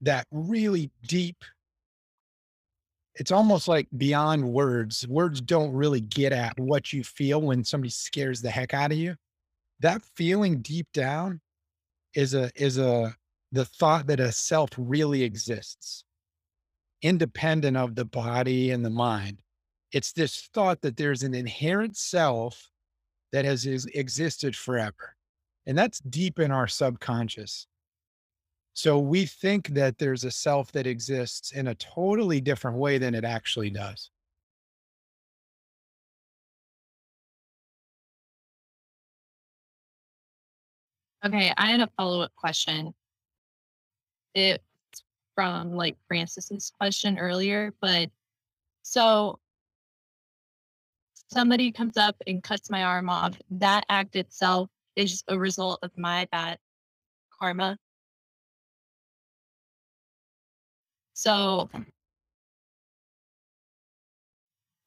that really deep, it's almost like beyond words. Words don't really get at what you feel when somebody scares the heck out of you. That feeling deep down is a is a the thought that a self really exists, independent of the body and the mind. It's this thought that there's an inherent self that has is- existed forever. And that's deep in our subconscious. So we think that there's a self that exists in a totally different way than it actually does. Okay, I had a follow-up question. It's from like Francis's question earlier, but so somebody comes up and cuts my arm off. That act itself is a result of my bad karma. So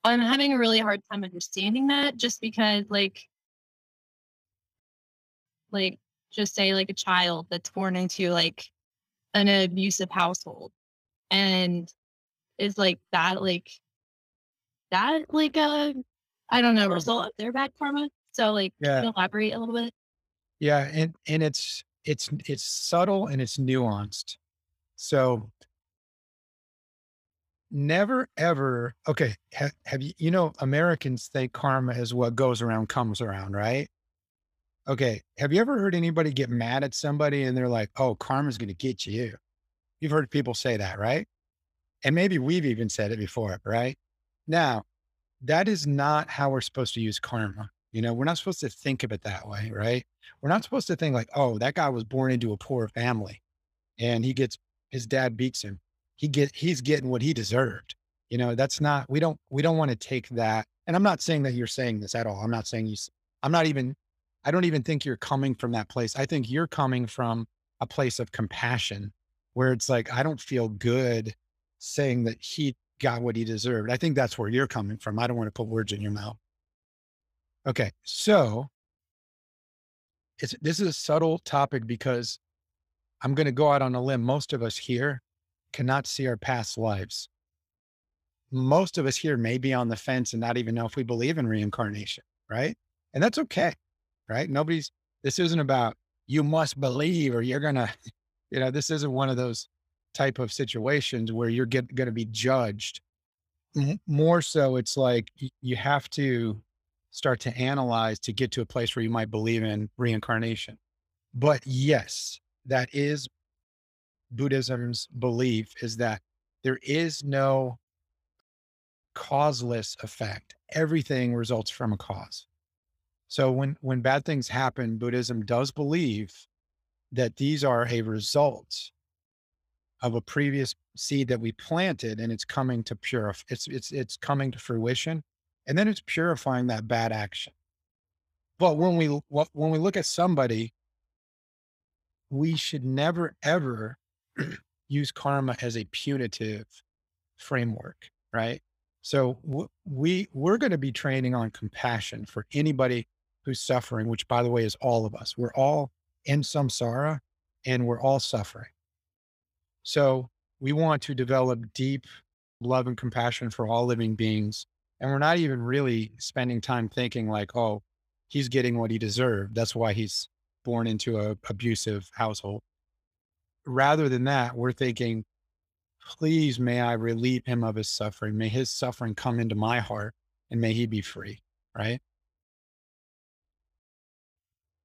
I'm having a really hard time understanding that just because like like just say like a child that's born into like an abusive household and is like that like that like a I don't know result of their bad karma. So like can Yeah. you elaborate a little bit? Yeah, and and it's it's it's subtle and it's nuanced. So never ever okay, ha, have you you know Americans think karma is what goes around comes around, right? Okay, have you ever heard anybody get mad at somebody and they're like, "Oh, karma's going to get you." You've heard people say that, right? And maybe we've even said it before, right? Now, that is not how we're supposed to use karma. You know, we're not supposed to think of it that way, right? We're not supposed to think like, oh, that guy was born into a poor family and he gets his dad beats him. He get he's getting what he deserved. You know, that's not we don't we don't want to take that. And I'm not saying that you're saying this at all. I'm not saying you I'm not even I don't even think you're coming from that place. I think you're coming from a place of compassion where it's like I don't feel good saying that he got what he deserved. I think that's where you're coming from. I don't want to put words in your mouth. Okay. So it's this is a subtle topic because I'm going to go out on a limb. Most of us here cannot see our past lives. Most of us here may be on the fence and not even know if we believe in reincarnation, right? And that's okay, right? Nobody's, this isn't about you must believe or you're going [laughs] to, you know, this isn't one of those type of situations where you're going to be judged. M- More so, it's like y- you have to start to analyze to get to a place where you might believe in reincarnation. But yes, that is Buddhism's belief is that there is no causeless effect. Everything results from a cause. So when when bad things happen, Buddhism does believe that these are a result of a previous seed that we planted and it's coming to purify it's it's it's coming to fruition and then it's purifying that bad action. But when we when we look at somebody we should never ever [clears throat] use karma as a punitive framework, right? So we we're going to be training on compassion for anybody who's suffering, which by the way is all of us. We're all in samsara and we're all suffering. So we want to develop deep love and compassion for all living beings. And we're not even really spending time thinking like, oh, he's getting what he deserved. That's why he's born into a abusive household. Rather than that, we're thinking, please may I relieve him of his suffering. May his suffering come into my heart and may he be free. Right.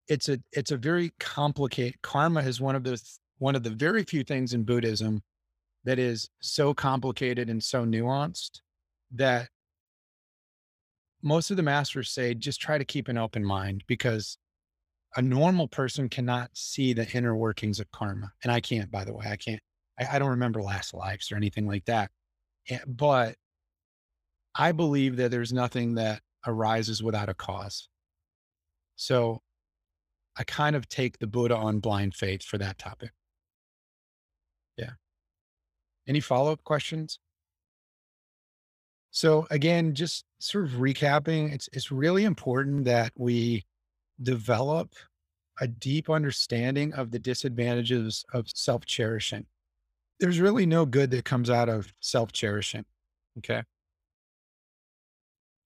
It's a it's a very complicated karma is one of those one of the very few things in Buddhism that is so complicated and so nuanced that most of the masters say just try to keep an open mind because a normal person cannot see the inner workings of karma. And I can't, by the way, I can't, I, I don't remember last lives or anything like that. Eh, but I believe that there's nothing that arises without a cause. So I kind of take the Buddha on blind faith for that topic. Yeah. Any follow up questions? So again, just sort of recapping, it's it's really important that we develop a deep understanding of the disadvantages of self-cherishing. There's really no good that comes out of self-cherishing. Okay.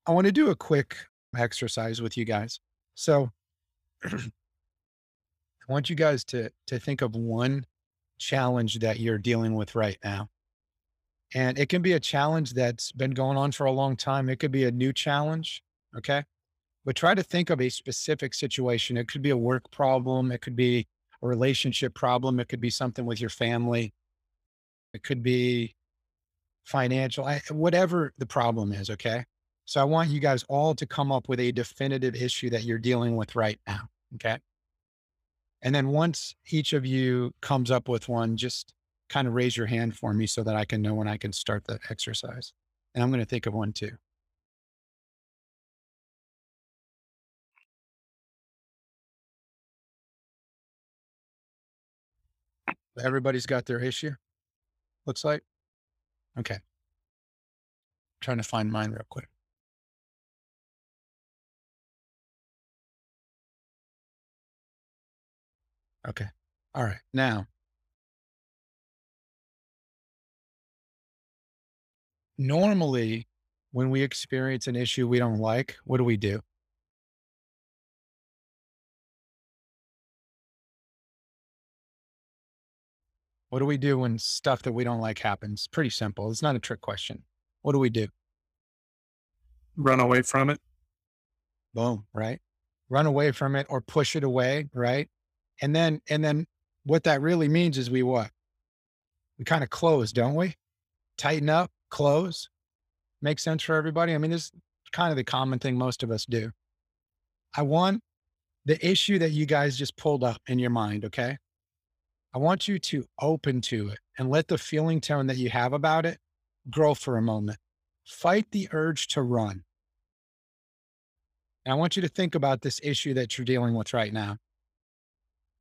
I want to do a quick exercise with you guys. So [clears throat] I want you guys to to think of one challenge that you're dealing with right now. And it can be a challenge that's been going on for a long time. It could be a new challenge. Okay. But try to think of a specific situation. It could be a work problem. It could be a relationship problem. It could be something with your family. It could be financial, eh, whatever the problem is. Okay. So I want you guys all to come up with a definitive issue that you're dealing with right now. Okay. And then once each of you comes up with one, just kind of raise your hand for me so that I can know when I can start the exercise. And I'm going to think of one too. Everybody's got their issue, looks like. Okay. I'm trying to find mine real quick. Okay. All right. Now, normally when we experience an issue we don't like, what do we do? What do we do when stuff that we don't like happens? Pretty simple. It's not a trick question. What do we do? Run away from it. Boom, right? Run away from it or push it away, right? And then and then what that really means is we what? We kind of close, don't we? Tighten up, close. Make sense for everybody? I mean, this is kind of the common thing most of us do. I want the issue that you guys just pulled up in your mind, okay? I want you to open to it and let the feeling tone that you have about it grow for a moment. Fight the urge to run. And I want you to think about this issue that you're dealing with right now.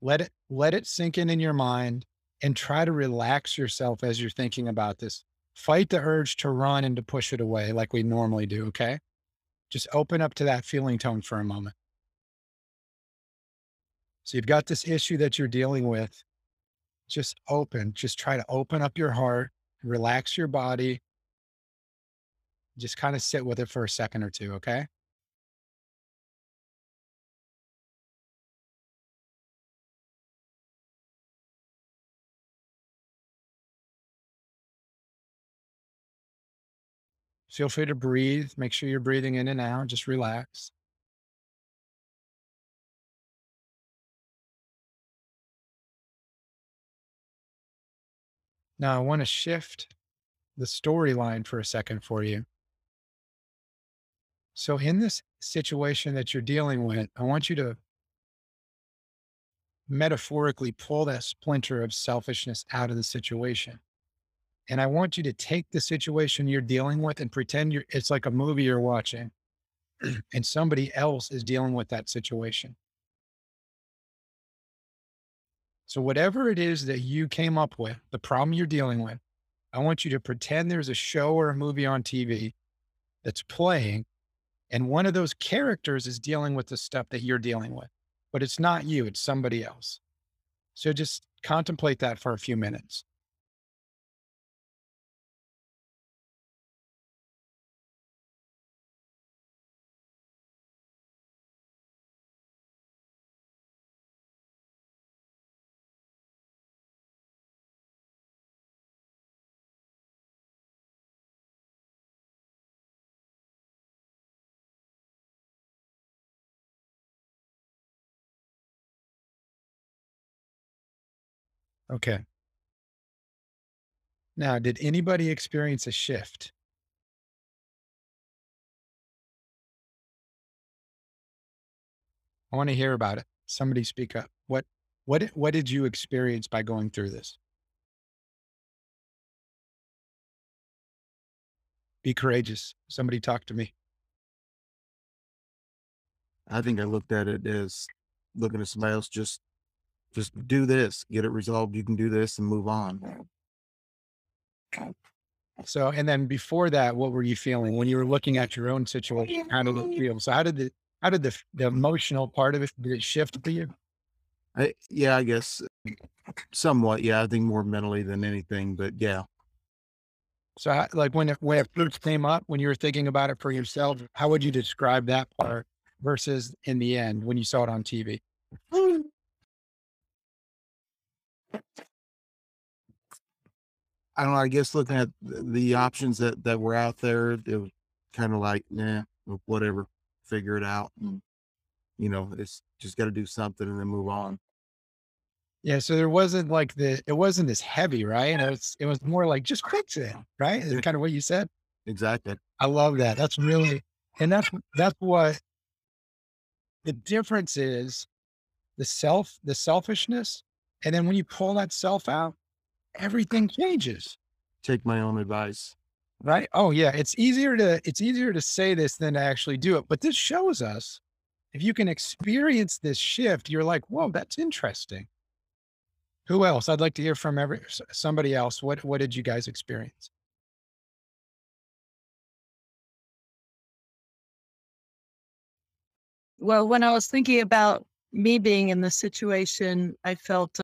Let it let it sink in in your mind and try to relax yourself as you're thinking about this fight the urge to run and to push it away like we normally do. Okay. Just open up to that feeling tone for a moment. So you've got this issue that you're dealing with. Just open, just try to open up your heart, relax your body. Just kind of sit with it for a second or two. Okay. Feel free to breathe. Make sure you're breathing in and out. Just relax. Now, I want to shift the storyline for a second for you. So, in this situation that you're dealing with, I want you to metaphorically pull that splinter of selfishness out of the situation. And I want you to take the situation you're dealing with and pretend you're, it's like a movie you're watching [clears throat] and somebody else is dealing with that situation. So, whatever it is that you came up with, the problem you're dealing with, I want you to pretend there's a show or a movie on TV that's playing, and one of those characters is dealing with the stuff that you're dealing with, but it's not you, it's somebody else. So, just contemplate that for a few minutes. Okay. Now, did anybody experience a shift? I want to hear about it. Somebody speak up. What what what did you experience by going through this? Be courageous. Somebody talk to me. I think I looked at it as looking at somebody else, just, just do this, get it resolved. You can do this and move on. So, and then before that, what were you feeling when you were looking at your own situation? How did it feel? So, how did the how did the the emotional part of it did it shift for you? I, yeah, I guess uh, somewhat. Yeah. I think more mentally than anything, but yeah. So, how, like when it when it first came up, when you were thinking about it for yourself, how would you describe that part versus in the end when you saw it on TV? I don't know. I guess looking at the options that, that were out there, it was kind of like, nah, whatever, figure it out. And, you know, it's just got to do something and then move on. Yeah, so there wasn't like the it wasn't as heavy, right? It was it was more like just fix it, right? Is kind of what you said. Exactly. I love that. That's really and that's that's what the difference is the self, the selfishness. And then when you pull that self out, everything changes. Take my own advice. Right? Oh yeah, it's easier to it's easier to say this than to actually do it. But this shows us if you can experience this shift, you're like, whoa, that's interesting. Who else? I'd like to hear from every somebody else. What what did you guys experience? Well, when I was thinking about me being in the situation, I felt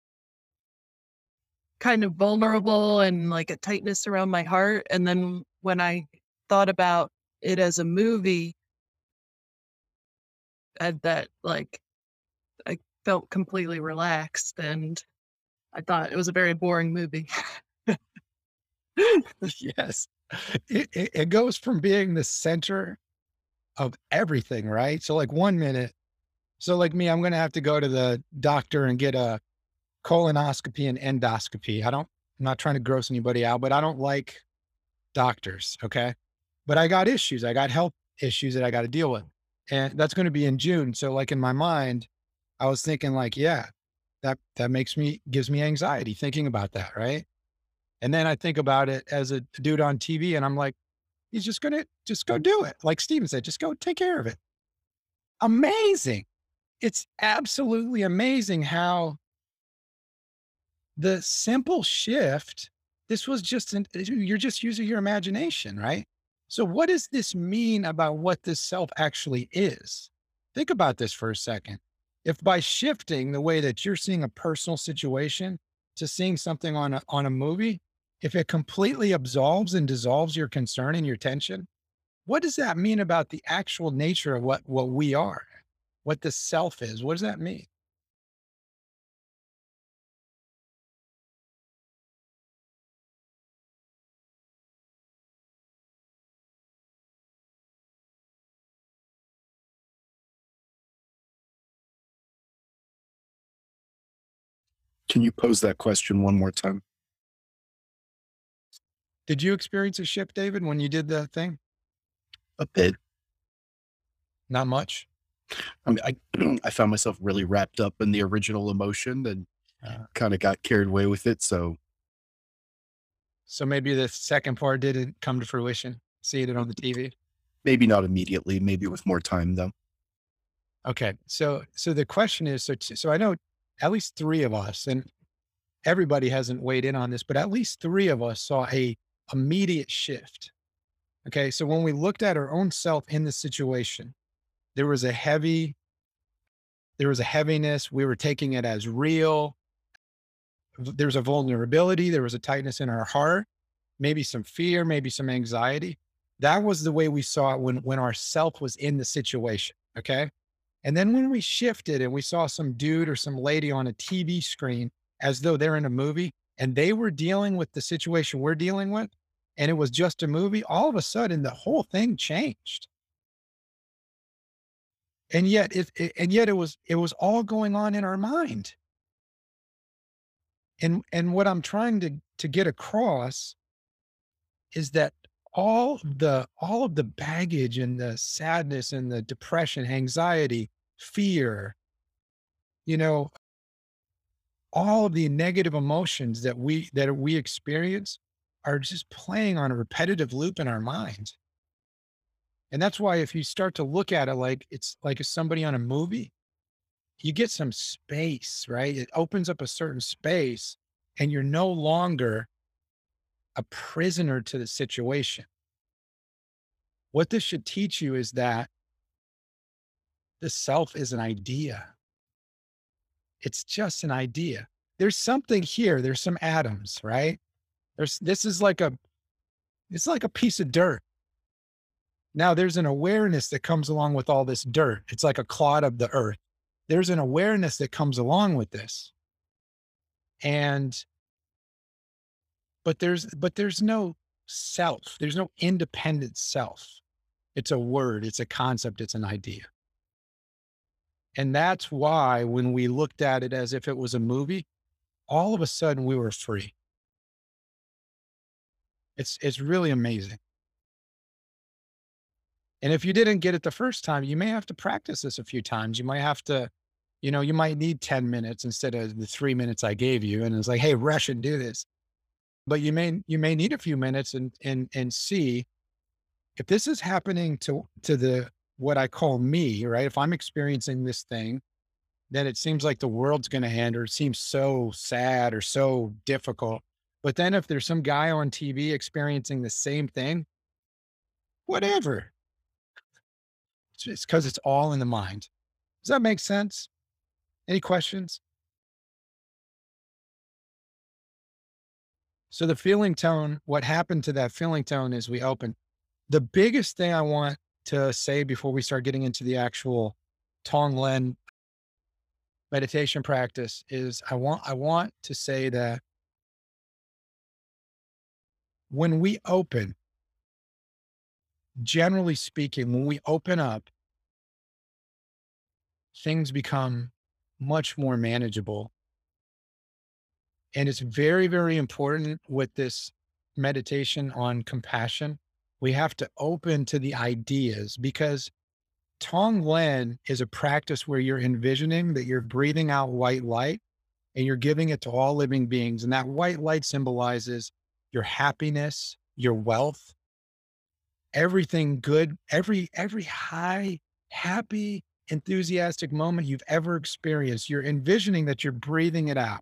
kind of vulnerable and like a tightness around my heart. And then when I thought about it as a movie, and that like I felt completely relaxed and I thought it was a very boring movie. [laughs] yes. It, it it goes from being the center of everything, right? So like one minute, so like me, I'm gonna have to go to the doctor and get a colonoscopy and endoscopy. I don't, I'm not trying to gross anybody out, but I don't like doctors. Okay. But I got issues. I got health issues that I got to deal with. And that's going to be in June. So like in my mind, I was thinking like, yeah, that, that makes me, gives me anxiety thinking about that. Right. And then I think about it as a dude on TV and I'm like, he's just going to just go do it. Like Steven said, just go take care of it. Amazing. It's absolutely amazing how the simple shift, this was just, an, eh, you're just using your imagination, right? So, what does this mean about what this self actually is? Think about this for a second. If by shifting the way that you're seeing a personal situation to seeing something on a, on a movie, if it completely absolves and dissolves your concern and your tension, what does that mean about the actual nature of what, what we are, what the self is? What does that mean? Can you pose that question one more time? Did you experience a shift, David, when you did the thing? A bit. Not much. I mean, I [clears throat] I found myself really wrapped up in the original emotion and Uh. kind of got carried away with it. So So maybe the second part didn't come to fruition, seeing it on the TV. maybe not immediately, maybe with more time though. Okay. So so the question is so so I know at least 3 of us and everybody hasn't weighed in on this, but at least 3 of us saw a immediate shift. Okay? So when we looked at our own self in the situation, there was a heavy there was a heaviness, we were taking it as real. There was a vulnerability, there was a tightness in our heart, maybe some fear, maybe some anxiety. That was the way we saw it when when our self was in the situation, okay? And then when we shifted and we saw some dude or some lady on a TV screen as though they're in a movie and they were dealing with the situation we're dealing with, and it was just a movie, all of a sudden the whole thing changed. And yet it, it and yet it was it was all going on in our mind. And and what I'm trying to to get across is that all the all of the baggage and the sadness and the depression, anxiety, fear, you know, all of the negative emotions that we that we experience are just playing on a repetitive loop in our mind. And that's why if you start to look at it like it's like somebody on a movie, you get some space, right? It opens up a certain space and you're no longer a prisoner to the situation. What this should teach you is that the self is an idea. It's just an idea. There's something here. There's some atoms, right? There's this is like a it's like a piece of dirt. Now there's an awareness that comes along with all this dirt. It's like a clod of the earth. There's an awareness that comes along with this. And but there's but there's no self. There's no independent self. It's a word, it's a concept, it's an idea. And that's why when we looked at it as if it was a movie, all of a sudden we were free. It's it's really amazing. And if you didn't get it the first time, you may have to practice this a few times. You might have to, you know, you might need 10 minutes instead of the three minutes I gave you. And it's like, hey, rush and do this. But you may you may need a few minutes and and and see if this is happening to to the what I call me, right? If I'm experiencing this thing, then it seems like the world's going to end or it seems so sad or so difficult. But then if there's some guy on TV experiencing the same thing, whatever. It's because it's all in the mind. Does that make sense? Any questions? So the feeling tone, what happened to that feeling tone is we open. The biggest thing I want to say before we start getting into the actual Tonglen meditation practice is I want I want to say that when we open, generally speaking, when we open up, things become much more manageable. And it's very, very important with this meditation on compassion. We have to open to the ideas because Tonglen is a practice where you're envisioning that you're breathing out white light and you're giving it to all living beings. And that white light symbolizes your happiness, your wealth, everything good, every every high, happy, enthusiastic moment you've ever experienced. You're envisioning that you're breathing it out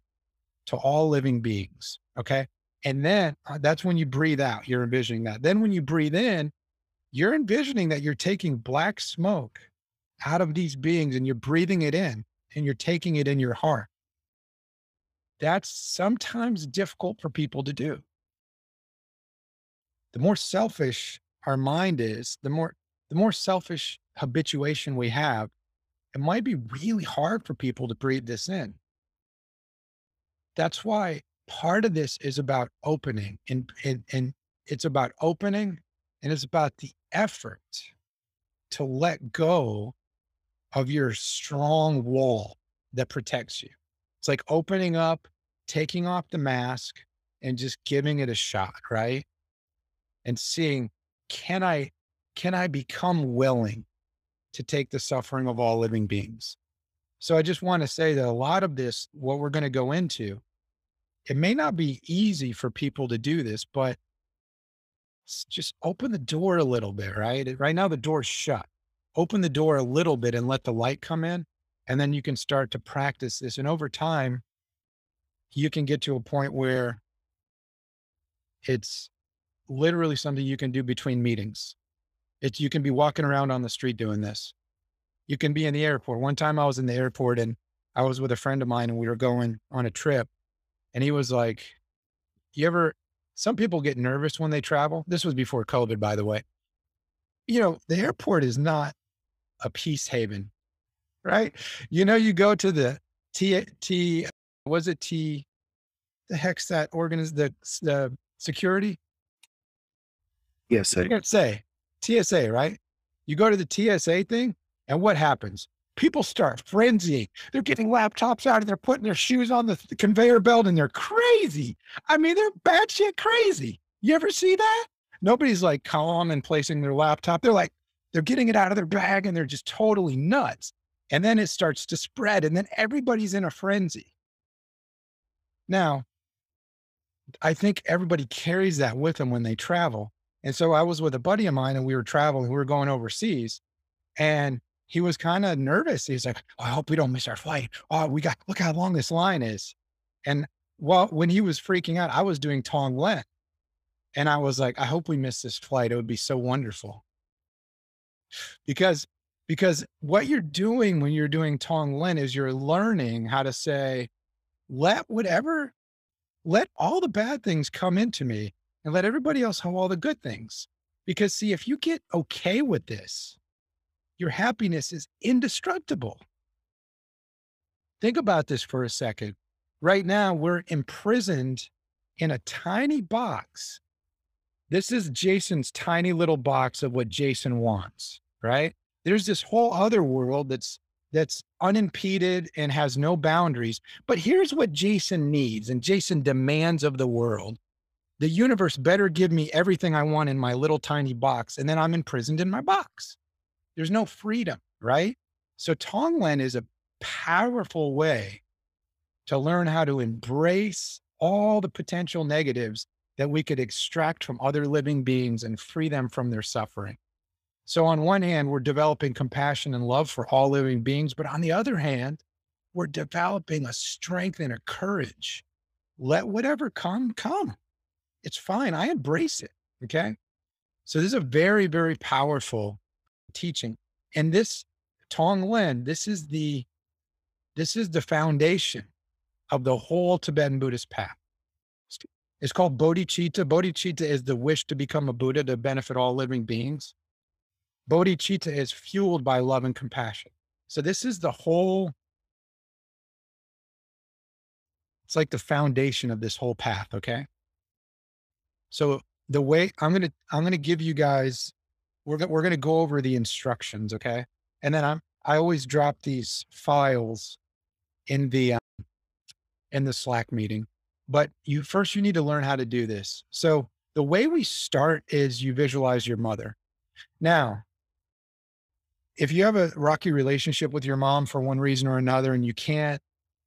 to all living beings. Okay. And then uh, that's when you breathe out, you're envisioning that. Then when you breathe in, you're envisioning that you're taking black smoke out of these beings and you're breathing it in and you're taking it in your heart. That's sometimes difficult for people to do. The more selfish our mind is, the more the more selfish habituation we have, it might be really hard for people to breathe this in. That's why part of this is about opening and, and, and it's about opening and it's about the effort to let go of your strong wall that protects you. It's like opening up, taking off the mask and just giving it a shot, right? And seeing, can I, can I become willing to take the suffering of all living beings? So I just want to say that a lot of this, what we're going to go into, it may not be easy for people to do this, but just open the door a little bit, right? Right now, the door's shut. Open the door a little bit and let the light come in. And then you can start to practice this. And over time, you can get to a point where it's literally something you can do between meetings. It's you can be walking around on the street doing this. You can be in the airport. One time I was in the airport and I was with a friend of mine and we were going on a trip. And he was like, You ever some people get nervous when they travel. This was before COVID, by the way. You know, the airport is not a peace haven, right? You know, you go to the T, T, was it T, the heck's that organization, the, the security? Yes, I can't say TSA, right? You go to the TSA thing, and what happens? People start frenzying. They're getting laptops out and they're putting their shoes on the, the conveyor belt and they're crazy. I mean, they're batshit crazy. You ever see that? Nobody's like calm and placing their laptop. They're like, they're getting it out of their bag and they're just totally nuts. And then it starts to spread and then everybody's in a frenzy. Now, I think everybody carries that with them when they travel. And so I was with a buddy of mine and we were traveling, we were going overseas and he was kind of nervous. He's like, oh, I hope we don't miss our flight. Oh, we got, look how long this line is. And well, when he was freaking out, I was doing tong Tonglen. And I was like, I hope we miss this flight. It would be so wonderful. Because, because what you're doing when you're doing tong Tonglen is you're learning how to say, let whatever, let all the bad things come into me and let everybody else have all the good things. Because see, if you get okay with this, your happiness is indestructible. Think about this for a second. Right now, we're imprisoned in a tiny box. This is Jason's tiny little box of what Jason wants, right? There's this whole other world that's that's unimpeded and has no boundaries. But here's what Jason needs and Jason demands of the world. The universe better give me everything I want in my little tiny box, and then I'm imprisoned in my box there's no freedom, right? So Tonglen is a powerful way to learn how to embrace all the potential negatives that we could extract from other living beings and free them from their suffering. So on one hand, we're developing compassion and love for all living beings, but on the other hand, we're developing a strength and a courage. Let whatever come, come. It's fine. I embrace it. Okay. So this is a very, very powerful teaching. And this Tonglen, this is the this is the foundation of the whole Tibetan Buddhist path. It's called bodhicitta. Bodhicitta is the wish to become a Buddha to benefit all living beings. Bodhicitta is fueled by love and compassion. So this is the whole it's like the foundation of this whole path, okay? So the way I'm going to I'm going to give you guys we're we're going to go over the instructions, okay? And then I'm I always drop these files in the um, in the Slack meeting. But you first you need to learn how to do this. So the way we start is you visualize your mother. Now, if you have a rocky relationship with your mom for one reason or another and you can't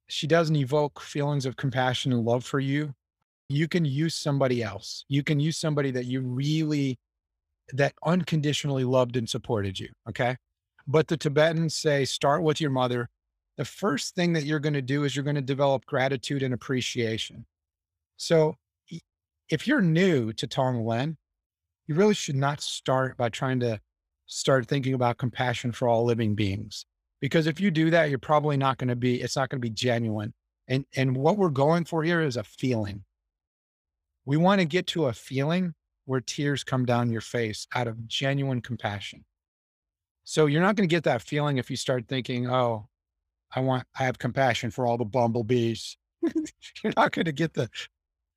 she doesn't evoke feelings of compassion and love for you, you can use somebody else. You can use somebody that you really that unconditionally loved and supported you. Okay. But the Tibetans say, start with your mother. The first thing that you're going to do is you're going to develop gratitude and appreciation. So if you're new to Tonglen, you really should not start by trying to start thinking about compassion for all living beings. Because if you do that, you're probably not going to be, it's not going to be genuine. And, and what we're going for here is a feeling. We want to get to a feeling where tears come down your face out of genuine compassion. So you're not going to get that feeling if you start thinking, oh, I want, I have compassion for all the bumblebees. [laughs] you're not going to get the,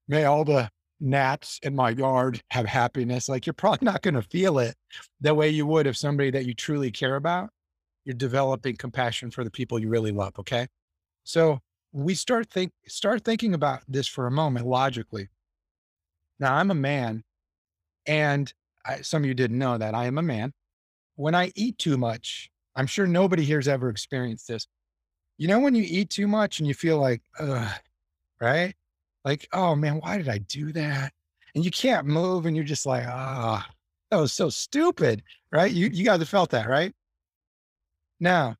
may all the gnats in my yard have happiness. Like you're probably not going to feel it the way you would if somebody that you truly care about, you're developing compassion for the people you really love. Okay. So we start think, start thinking about this for a moment logically. Now I'm a man and I, some of you didn't know that I am a man. When I eat too much, I'm sure nobody here's ever experienced this. You know, when you eat too much and you feel like, right? Like, oh man, why did I do that? And you can't move and you're just like, ah, oh, that was so stupid, right? You, you guys have felt that, right? Now,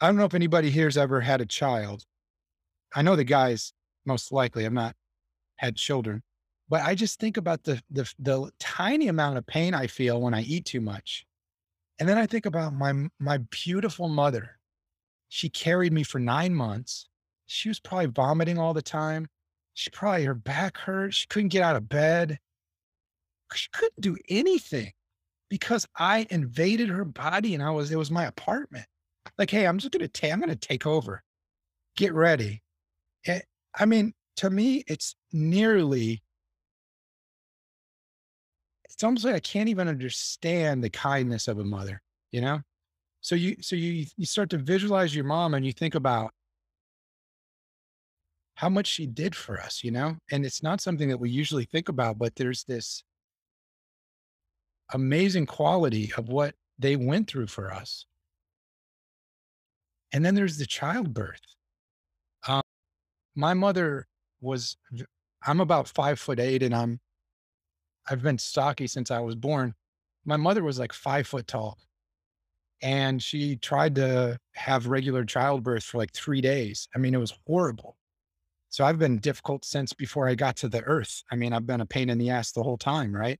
I don't know if anybody here's ever had a child. I know the guys most likely have not had children. But I just think about the, the the tiny amount of pain I feel when I eat too much. And then I think about my my beautiful mother. She carried me for 9 months. She was probably vomiting all the time. She probably her back hurt. She couldn't get out of bed. She couldn't do anything because I invaded her body and I was it was my apartment. Like, hey, I'm just gonna take I'm gonna take over. Get ready. It, eh, I mean, to me, it's nearly it's almost like I can't even understand the kindness of a mother, you know? So you so you you start to visualize your mom and you think about how much she did for us, you know? And it's not something that we usually think about, but there's this amazing quality of what they went through for us. And then there's the childbirth. Um, my mother was, I'm about five foot eight and I'm, I've been stocky since I was born. My mother was like five foot tall and she tried to have regular childbirth for like three days. I mean, it was horrible. So I've been difficult since before I got to the earth. I mean, I've been a pain in the ass the whole time, right?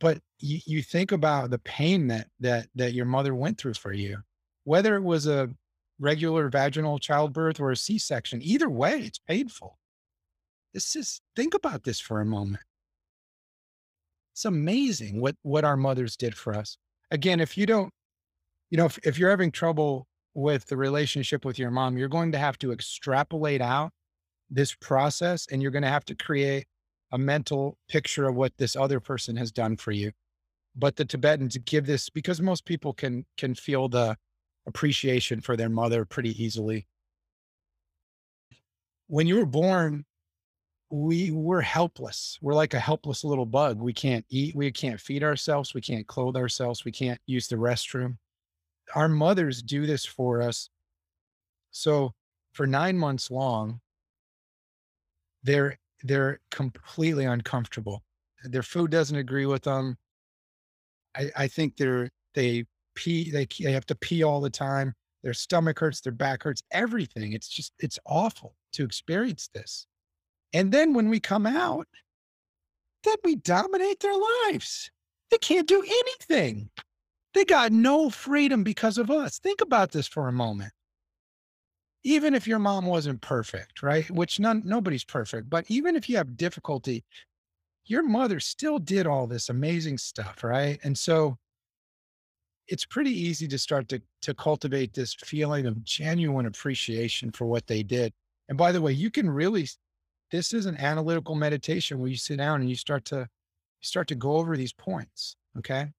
But you, you think about the pain that that that your mother went through for you, whether it was a regular vaginal childbirth or a C-section, either way, it's painful. This is think about this for a moment. It's amazing what what our mothers did for us. Again, if you don't, you know, if, if you're having trouble with the relationship with your mom, you're going to have to extrapolate out this process and you're going to have to create a mental picture of what this other person has done for you. But the Tibetans give this because most people can can feel the appreciation for their mother pretty easily. When you were born, we were helpless. We're like a helpless little bug. We can't eat, we can't feed ourselves, we can't clothe ourselves, we can't use the restroom. Our mothers do this for us. So for 9 months long, they're they're completely uncomfortable. Their food doesn't agree with them. I, I think they're they pee they, they have to pee all the time. Their stomach hurts, their back hurts, everything. It's just it's awful to experience this. And then when we come out, then we dominate their lives. They can't do anything. They got no freedom because of us. Think about this for a moment even if your mom wasn't perfect, right? Which none nobody's perfect, but even if you have difficulty, your mother still did all this amazing stuff, right? And so it's pretty easy to start to to cultivate this feeling of genuine appreciation for what they did. And by the way, you can really this is an analytical meditation where you sit down and you start to you start to go over these points, okay?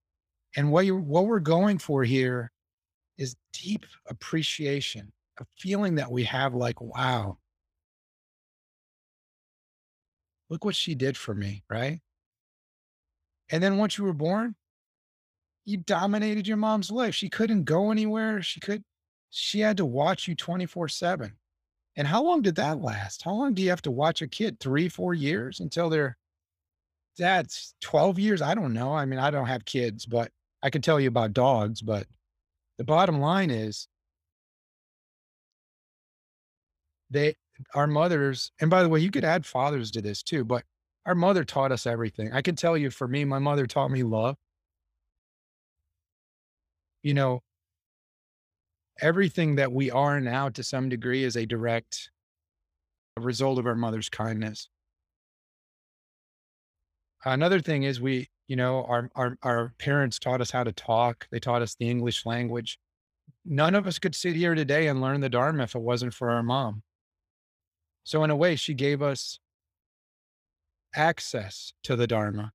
And what you what we're going for here is deep appreciation, a feeling that we have like, wow, look what she did for me, right? And then once you were born, you dominated your mom's life. She couldn't go anywhere. She could, she had to watch you 24 7. And how long did that last? How long do you have to watch a kid? Three, four years until they're, that's 12 years? I don't know. I mean, I don't have kids, but I can tell you about dogs. But the bottom line is they our mothers and by the way you could add fathers to this too but our mother taught us everything i can tell you for me my mother taught me love you know everything that we are now to some degree is a direct result of our mother's kindness. Another thing is we you know our, our our parents taught us how to talk. They taught us the english language. None of us could sit here today and learn the dharma if it wasn't for our mom. So in a way she gave us access to the dharma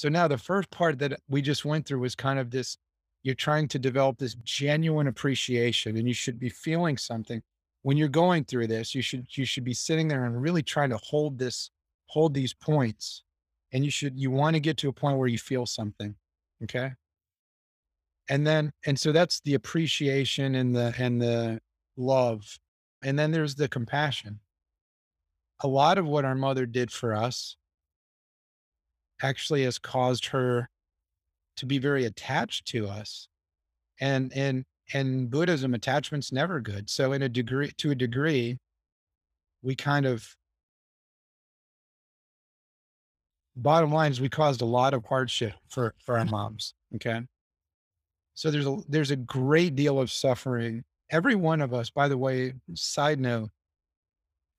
So now the first part that we just went through was kind of this you're trying to develop this genuine appreciation and you should be feeling something. When you're going through this you should you should be sitting there and really trying to hold this hold these points. And you should you want to get to a point where you feel something okay? And then and so that's the appreciation and the and the love. And then there's the compassion. A lot of what our mother did for us actually has caused her to be very attached to us and and and buddhism attachment's never good. So in a degree to a degree we kind of bottom line is we caused a lot of hardship for for our moms okay? So there's a there's a great deal of suffering. Every one of us by the way side note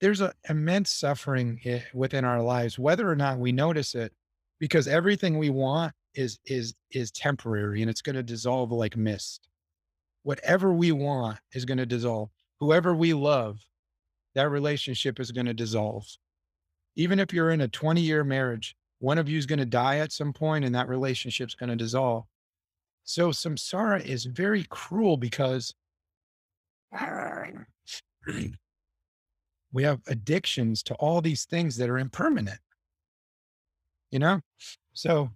there's a immense suffering within our lives whether or not we notice it because everything we want is is is temporary and it's going to dissolve like mist whatever we want is going to dissolve whoever we love that relationship is going to dissolve even if you're in a 20 year marriage One of you is going to die at some point and that relationship's going to dissolve. So samsara is very cruel because [clears throat] we have addictions to all these things that are impermanent. You know? So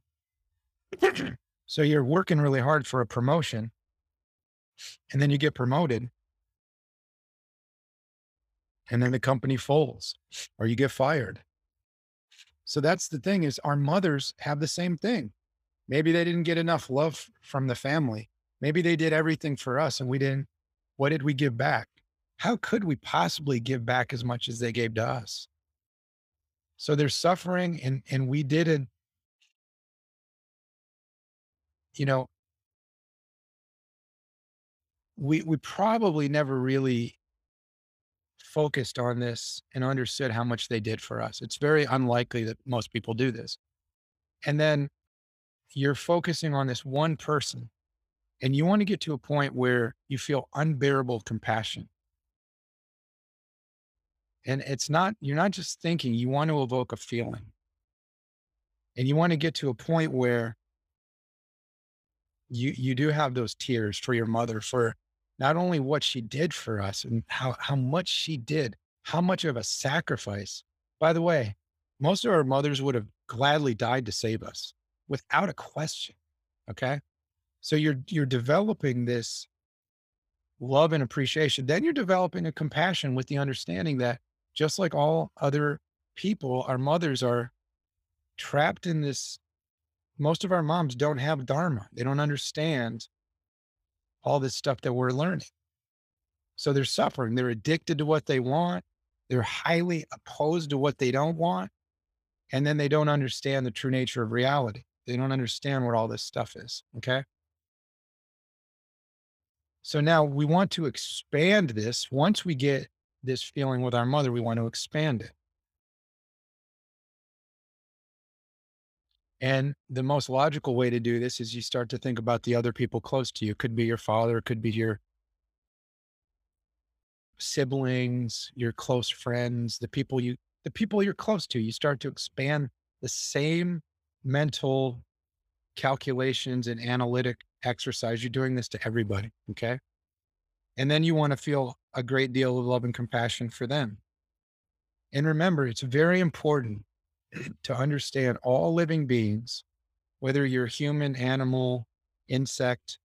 [clears throat] so you're working really hard for a promotion and then you get promoted and then the company folds or you get fired. So that's the thing is our mothers have the same thing. Maybe they didn't get enough love from the family. Maybe they did everything for us and we didn't. What did we give back? How could we possibly give back as much as they gave to us? So they're suffering and and we didn't you know we we probably never really focused on this and understood how much they did for us. It's very unlikely that most people do this. And then you're focusing on this one person and you want to get to a point where you feel unbearable compassion. And it's not, you're not just thinking, you want to evoke a feeling. And you want to get to a point where you you do have those tears for your mother for not only what she did for us and how how much she did, how much of a sacrifice. By the way, most of our mothers would have gladly died to save us without a question. Okay? So you're you're developing this love and appreciation. Then you're developing a compassion with the understanding that just like all other people, our mothers are trapped in this most of our moms don't have dharma. They don't understand all this stuff that we're learning. So they're suffering. They're addicted to what they want. They're highly opposed to what they don't want. And then they don't understand the true nature of reality. They don't understand what all this stuff is. Okay. So now we want to expand this. Once we get this feeling with our mother, we want to expand it. And the most logical way to do this is you start to think about the other people close to you. Could be your father, it could be your siblings, your close friends, the people you the people you're close to. You start to expand the same mental calculations and analytic exercise. You're doing this to everybody. Okay. And then you want to feel a great deal of love and compassion for them. And remember, it's very important [clears throat] to understand all living beings, whether you're human, animal, insect,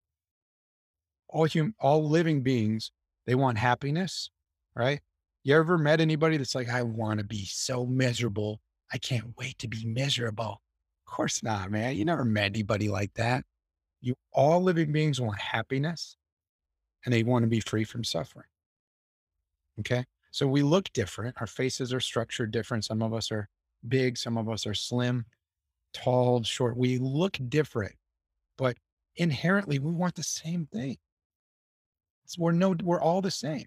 all hum, all living beings, they want happiness, right? You ever met anybody that's like, I want to be so miserable. I can't wait to be miserable. Of course not, man. You never met anybody like that. You all living beings want happiness and they want to be free from suffering. Okay. So we look different. Our faces are structured different. Some of us are big, some of us are slim, tall, short. We look different, but inherently we want the same thing. We're no, we're all the same.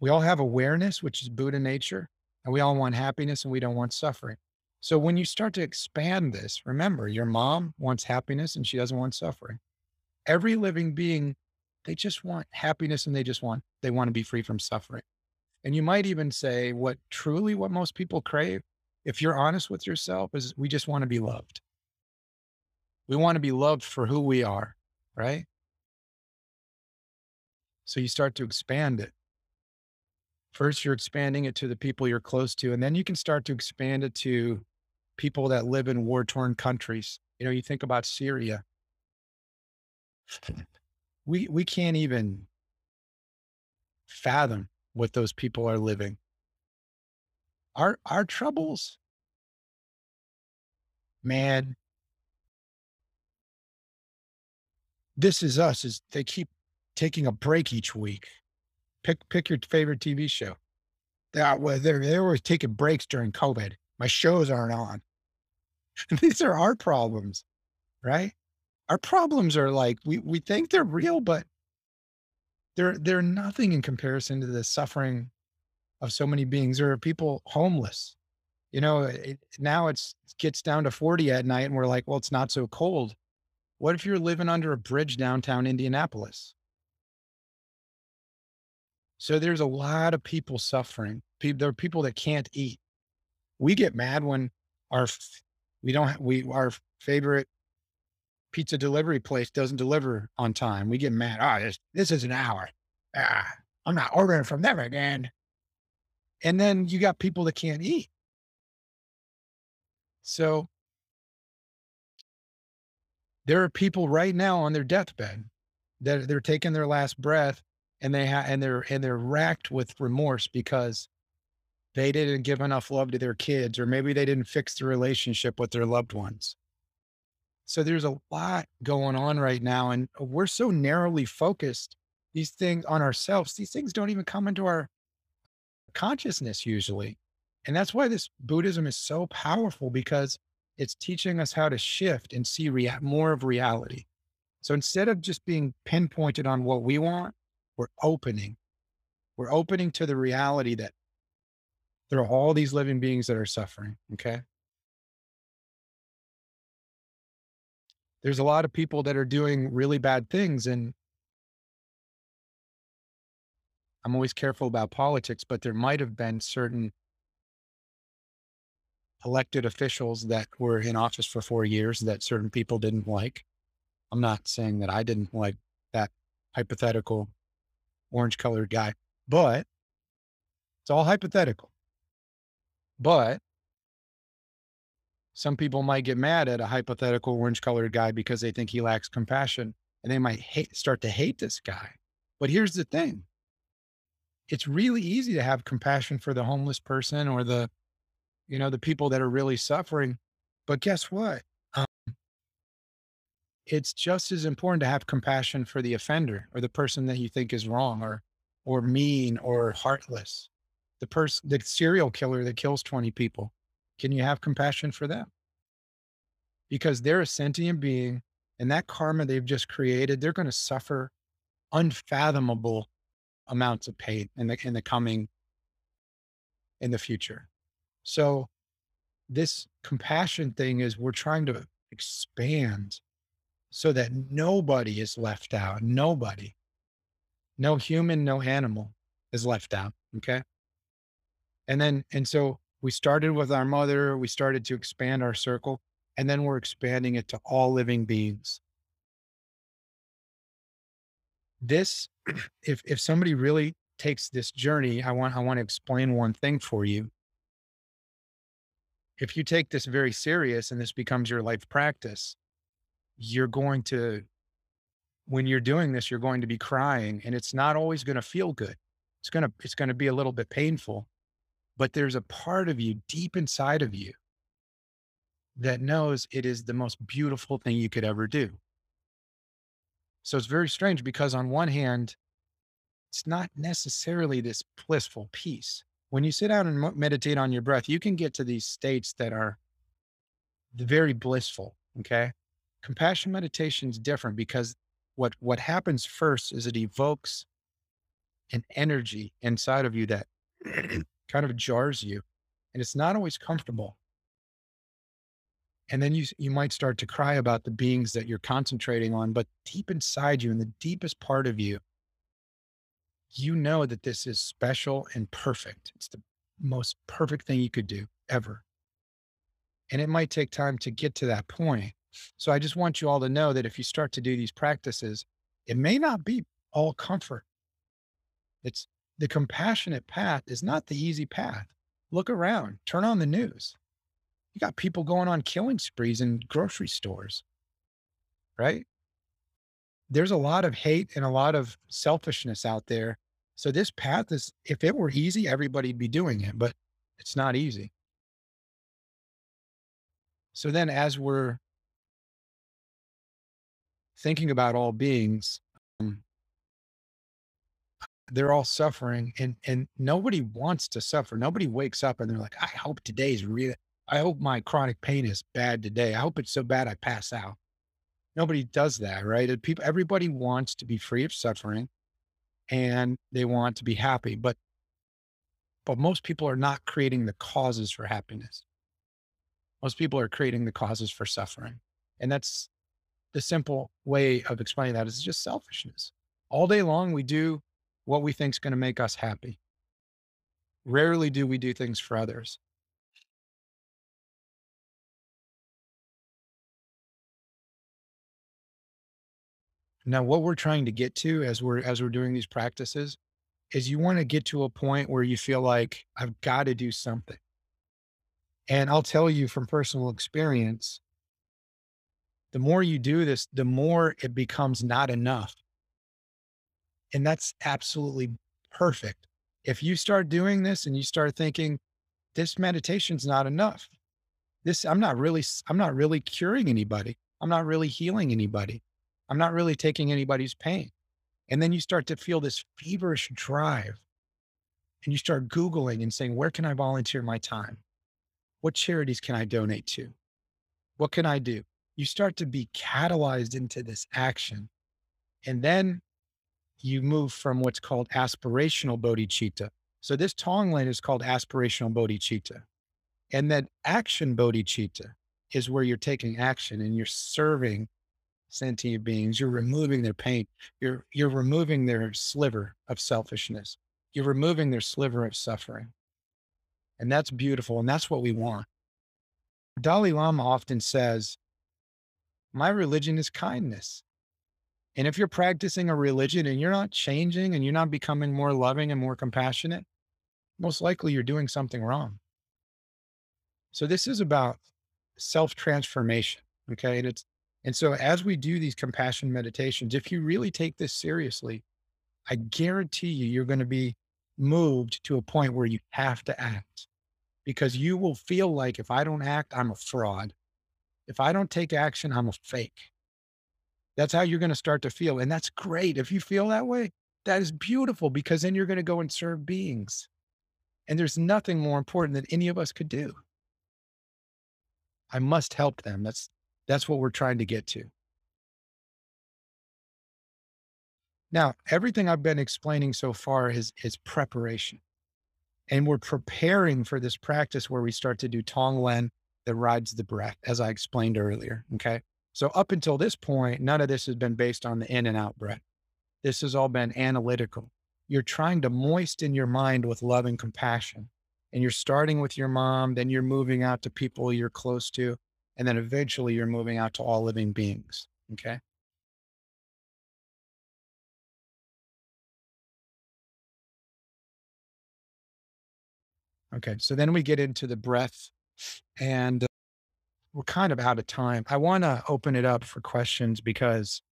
We all have awareness, which is Buddha nature, and we all want happiness and we don't want suffering. So when you start to expand this, remember your mom wants happiness and she doesn't want suffering. Every living being, they just want happiness and they just want, they want to be free from suffering. And you might even say what truly what most people crave, if you're honest with yourself, is we just want to be loved. We want to be loved for who we are, right? So you start to expand it. First, you're expanding it to the people you're close to, and then you can start to expand it to people that live in war torn countries. You know, you think about Syria. We we can't even fathom what those people are living. Our our troubles, man. This is us. Is they keep taking a break each week. Pick pick your favorite TV show. They are, well, they're they're always taking breaks during COVID. My shows aren't on. [laughs] These are our problems, right? Our problems are like we we think they're real, but they're they're nothing in comparison to the suffering of so many beings. There are people homeless. You know, it, now it's it gets down to 40 at night and we're like, well, it's not so cold. What if you're living under a bridge downtown Indianapolis? So there's a lot of people suffering. There are people that can't eat. We get mad when our We don't, we, our favorite pizza delivery place doesn't deliver on time. We get mad. Ah, this, this is an hour. Ah, I'm not ordering from them again. And then you got people that can't eat. So there are people right now on their deathbed that they're taking their last breath and they have and they're and they're racked with remorse because they didn't give enough love to their kids or maybe they didn't fix the relationship with their loved ones. So there's a lot going on right now and uh, we're so narrowly focused these things on ourselves. These things don't even come into our consciousness usually. And that's why this Buddhism is so powerful because it's teaching us how to shift and see rea- more of reality. So instead of just being pinpointed on what we want, we're opening. We're opening to the reality that there are all these living beings that are suffering. Okay. There's a lot of people that are doing really bad things. And I'm always careful about politics, but there might have been certain elected officials that were in office for four years that certain people didn't like. I'm not saying that I didn't like that hypothetical orange colored guy, but it's all hypothetical. But some people might get mad at a hypothetical orange colored guy because they think he lacks compassion and they might hate, start to hate this guy. But here's the thing it's really easy to have compassion for the homeless person or the, you know, the people that are really suffering. But guess what? Um, it's just as important to have compassion for the offender or the person that you think is wrong or or mean or heartless. The person, the serial killer that kills 20 people. Can you have compassion for them? Because they're a sentient being and that karma they've just created, they're going to suffer unfathomable amounts of pain in the in the coming in the future. So this compassion thing is we're trying to expand so that nobody is left out. Nobody, no human, no animal is left out. Okay. And then, and so we started with our mother, we started to expand our circle, and then we're expanding it to all living beings. This, [clears throat] if, if somebody really takes this journey, I want, I want to explain one thing for you. If you take this very serious and this becomes your life practice, you're going to when you're doing this you're going to be crying and it's not always going to feel good it's going to it's going to be a little bit painful but there's a part of you deep inside of you that knows it is the most beautiful thing you could ever do. So it's very strange because on one hand it's not necessarily this blissful peace. When you sit down and meditate on your breath you can get to these states that are very blissful okay? Compassion meditation is different because what what happens first is it evokes an energy inside of you that kind of jars you and it's not always comfortable. And then you you might start to cry about the beings that you're concentrating on but deep inside you in the deepest part of you you know that this is special and perfect. It's the most perfect thing you could do ever. And it might take time to get to that point. So I just want you all to know that if you start to do these practices, it may not be all comfort. It's the compassionate path is not the easy path. Look around, turn on the news. You got people going on killing sprees in grocery stores, right? There's a lot of hate and a lot of selfishness out there. So this path is, if it were easy, everybody'd be doing it, but it's not easy. So then as we're thinking about all beings, um, they're all suffering and and nobody wants to suffer. Nobody wakes up and they're like, I hope today's real. I hope my chronic pain is bad today. I hope it's so bad I pass out. Nobody does that, right? People everybody wants to be free of suffering and they want to be happy, but but most people are not creating the causes for happiness. Most people are creating the causes for suffering. And that's the simple way of explaining that is just selfishness. All day long, we do what we think is going to make us happy. Rarely do we do things for others. Now, what we're trying to get to as we're as we're doing these practices is you want to get to a point where you feel like I've got to do something. And I'll tell you from personal experience, the more you do this, the more it becomes not enough. And that's absolutely perfect. If you start doing this and you start thinking, this meditation's not enough. This, I'm not really, I'm not really curing anybody. I'm not really healing anybody. I'm not really taking anybody's pain. And then you start to feel this feverish drive and you start Googling and saying, where can I volunteer my time? What charities can I donate to? What can I do? You start to be catalyzed into this action. And then you move from what's called aspirational bodhicitta. So this Tonglen is called aspirational bodhicitta. And then action bodhicitta is where you're taking action and you're serving sentient beings. You're removing their pain. You're you're removing their sliver of selfishness. You're removing their sliver of suffering. And that's beautiful. And that's what we want. Dalai Lama often says, My religion is kindness. And if you're practicing a religion and you're not changing and you're not becoming more loving and more compassionate, most likely you're doing something wrong. So this is about self transformation. Okay. And it's, and so as we do these compassion meditations, if you really take this seriously, I guarantee you, you're going to be moved to a point where you have to act because you will feel like if I don't act, I'm a fraud. If I don't take action, I'm a fake. That's how you're going to start to feel. And that's great. If you feel that way, that is beautiful because then you're going to go and serve beings. And there's nothing more important than any of us could do. I must help them. That's that's what we're trying to get to. Now, everything I've been explaining so far is is preparation. And we're preparing for this practice where we start to do Tonglen that rides the breath, as I explained earlier. Okay. So up until this point, none of this has been based on the in and out breath. This has all been analytical. You're trying to moisten your mind with love and compassion. And you're starting with your mom, then you're moving out to people you're close to, and then eventually you're moving out to all living beings. Okay. Okay. So then we get into the breath and we're kind of out of time. I want to open it up for questions because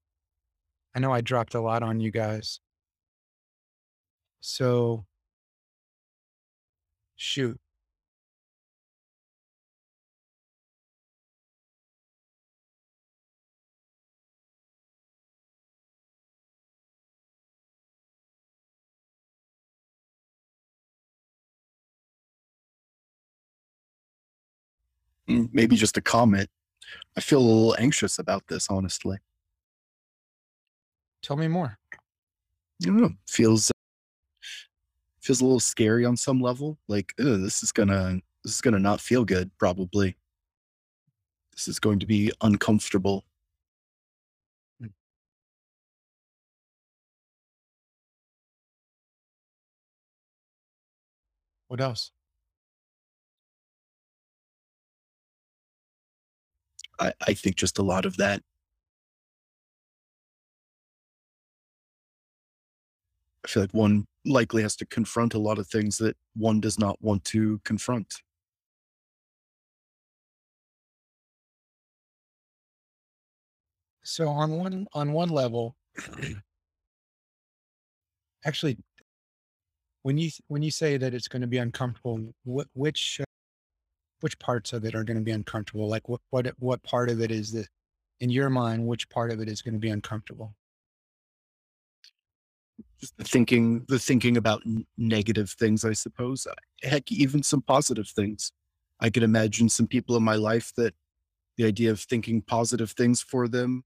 I know I dropped a lot on you guys. So shoot. Maybe just a comment. I feel a little anxious about this, honestly. Tell me more. I don't know. Feels feels a little scary on some level. Like, this is gonna this is gonna not feel good, probably. This is going to be uncomfortable. Hmm. What else? I, I think just a lot of that. I feel like one likely has to confront a lot of things that one does not want to confront. So on one on one level, actually, when you when you say that it's going to be uncomfortable, what which uh, which parts of it are going to be uncomfortable? Like what what what part of it is that in your mind? Which part of it is going to be uncomfortable? Just the thinking, the thinking about negative things, I suppose. Uh, Heck, even some positive things. I could imagine some people in my life that the idea of thinking positive things for them,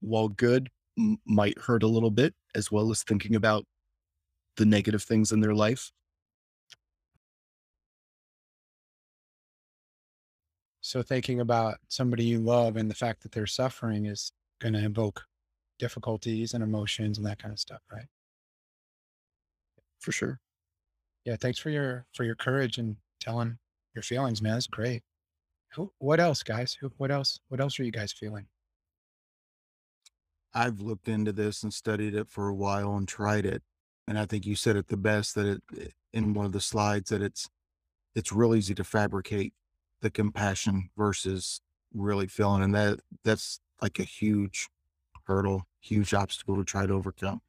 while good, m- might hurt a little bit, as well as thinking about the negative things in their life. So thinking about somebody you love and the fact that they're suffering is going to evoke difficulties and emotions and that kind of stuff, right? For sure. Yeah. Thanks for your for your courage and telling your feelings, man. That's great. Who, what else, guys? Who, what else? What else are you guys feeling? I've looked into this and studied it for a while and tried it. And I think you said it the best that it in one of the slides that it's it's real easy to fabricate the compassion versus really feeling and that that's like a huge hurdle, huge obstacle to try to overcome.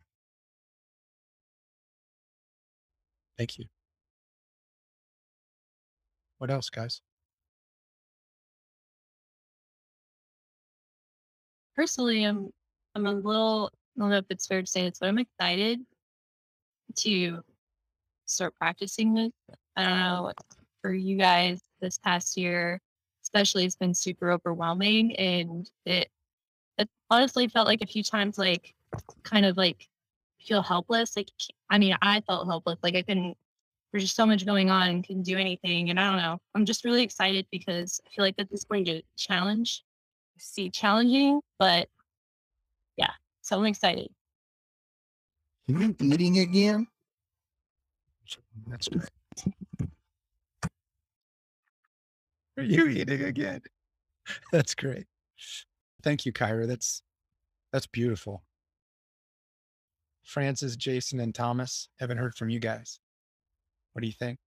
Thank you. What else, guys? Personally, I'm I'm a little I don't know if it's fair to say this, but I'm excited to start practicing this. I don't know for you guys this past year, especially it's been super overwhelming and it it honestly felt like a few times like kind of like feel helpless. Like I mean, I felt helpless. Like I couldn't there's just so much going on and couldn't do anything. And I don't know. I'm just really excited because I feel like this is going to challenge see challenging, but yeah. So I'm excited. You eating again? That's great. Are you eating again? [laughs] That's great. Thank you, Kyra. That's that's beautiful. Francis, Jason, and Thomas. Haven't heard from you guys. What do you think?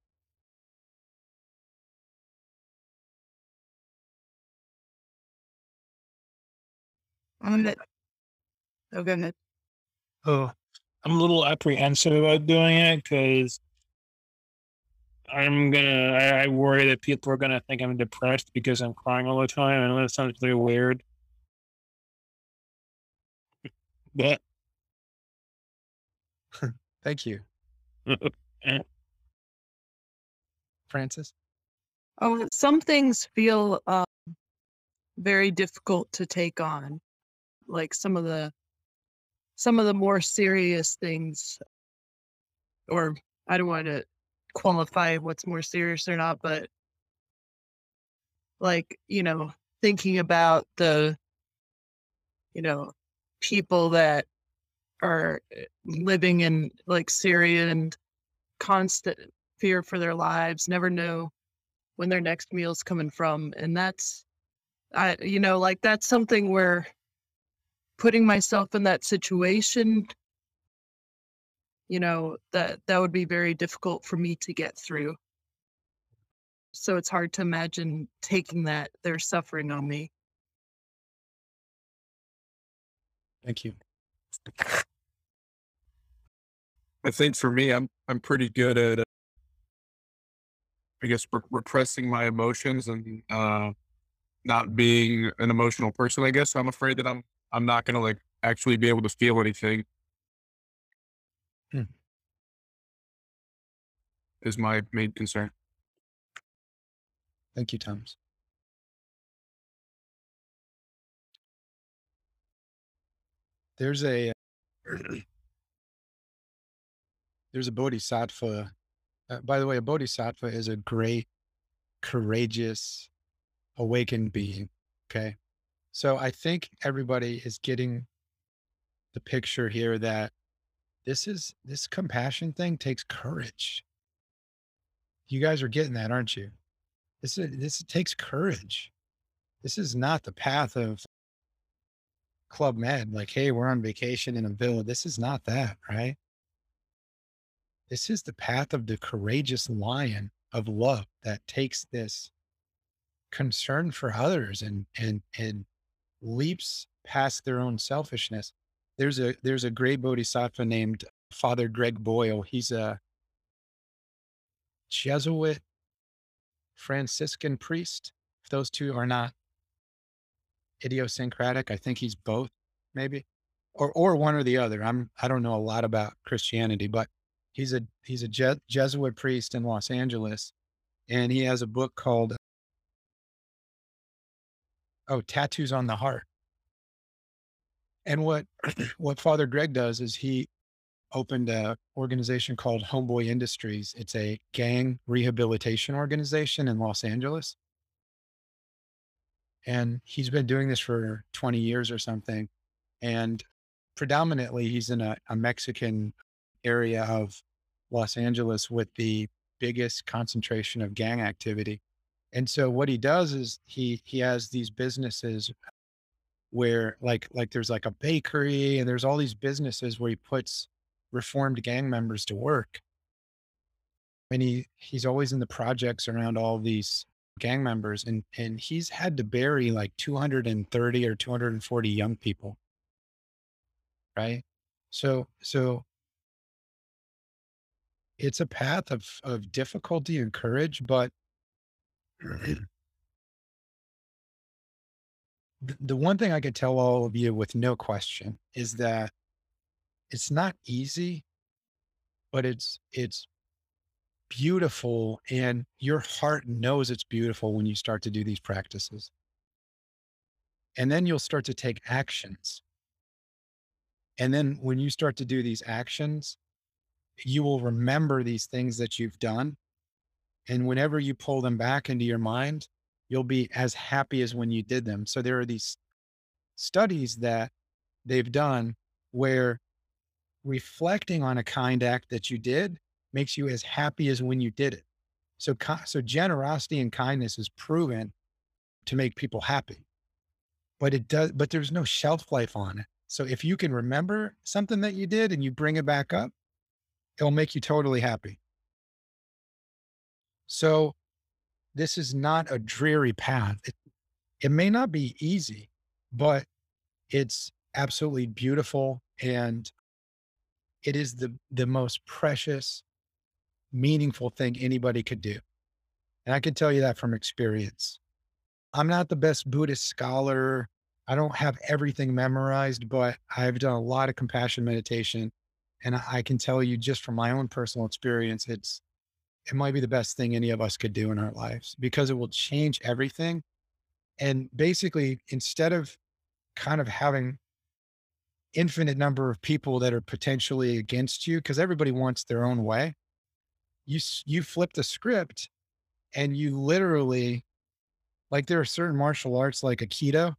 On it. Oh, go ahead. Oh, I'm a little apprehensive about doing it because I'm gonna. I, I worry that people are gonna think I'm depressed because I'm crying all the time. I know that sounds really weird, but [laughs] Thank you, Francis. Oh, some things feel um, very difficult to take on, like some of the some of the more serious things, or I don't want to qualify what's more serious or not, but like you know, thinking about the you know people that are uh, living in like Syria and constant fear for their lives, never know when their next meal's coming from. And that's, I, you know, like that's something where putting myself in that situation, you know, that that would be very difficult for me to get through. So it's hard to imagine taking that their suffering on me. Thank you. I think for me, I'm I'm pretty good at, uh, I guess, re- repressing my emotions and uh, not being an emotional person. I guess so I'm afraid that I'm I'm not gonna like actually be able to feel anything. Hmm. Is my main concern. Thank you, Thomas. There's a [clears throat] there's a bodhisattva. Uh, by the way, a bodhisattva is a great, courageous, awakened being. Okay. So I think everybody is getting the picture here that this is this compassion thing takes courage. You guys are getting that, aren't you? This is this takes courage. This is not the path of Club Med. Like, hey, we're on vacation in a villa. This is not that, right? This is the path of the courageous lion of love that takes this concern for others and and and leaps past their own selfishness. There's a there's a great bodhisattva named Father Greg Boyle. He's a Jesuit Franciscan priest. If those two are not idiosyncratic, I think he's both, maybe, or or one or the other. I'm I don't know a lot about Christianity, but he's a he's a Je- Jesuit priest in Los Angeles, and he has a book called oh tattoos on the heart. And what [clears throat] what Father Greg does is he opened a organization called Homeboy Industries. It's a gang rehabilitation organization in Los Angeles. And he's been doing this for 20 years or something. And predominantly he's in a, a Mexican area of Los Angeles with the biggest concentration of gang activity. And so what he does is he he has these businesses where like like there's like a bakery and there's all these businesses where he puts reformed gang members to work. And he he's always in the projects around all these gang members and and he's had to bury like 230 or 240 young people. Right? So so it's a path of of difficulty and courage, but [clears throat] the one thing I could tell all of you with no question is that it's not easy, but it's it's beautiful and your heart knows it's beautiful when you start to do these practices. And then you'll start to take actions. And then when you start to do these actions, you will remember these things that you've done. And whenever you pull them back into your mind, you'll be as happy as when you did them. So there are these studies that they've done where reflecting on a kind act that you did makes you as happy as when you did it. So, so generosity and kindness is proven to make people happy, but it does, but there's no shelf life on it. So if you can remember something that you did and you bring it back up, it'll make you totally happy. So this is not a dreary path. It, it may not be easy, but it's absolutely beautiful and it is the the most precious meaningful thing anybody could do. And i can tell you that from experience. I'm not the best buddhist scholar. I don't have everything memorized but i've done a lot of compassion meditation and i can tell you just from my own personal experience it's it might be the best thing any of us could do in our lives because it will change everything and basically instead of kind of having infinite number of people that are potentially against you because everybody wants their own way. You you flip the script and you literally like there are certain martial arts like aikido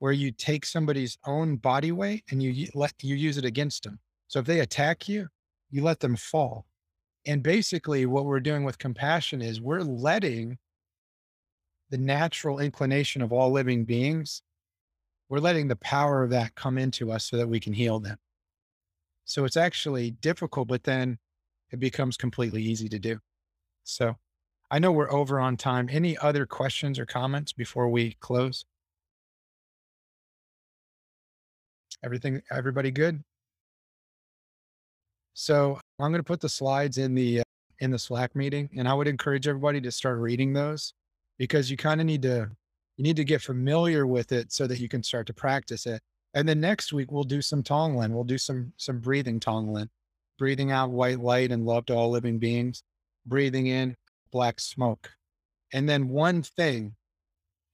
where you take somebody's own body weight and you let you use it against them. So if they attack you, you let them fall. And basically what we're doing with compassion is we're letting the natural inclination of all living beings we're letting the power of that come into us so that we can heal them. So it's actually difficult, but then it becomes completely easy to do. So I know we're over on time. Any other questions or comments before we close? Everything, everybody good? So I'm going to put the slides in the, uh, in the Slack meeting and I would encourage everybody to start reading those because you kind of need to you need to get familiar with it so that you can start to practice it. And then next week we'll do some Tonglen. We'll do some some breathing Tonglen, breathing out white light and love to all living beings, breathing in black smoke. And then one thing,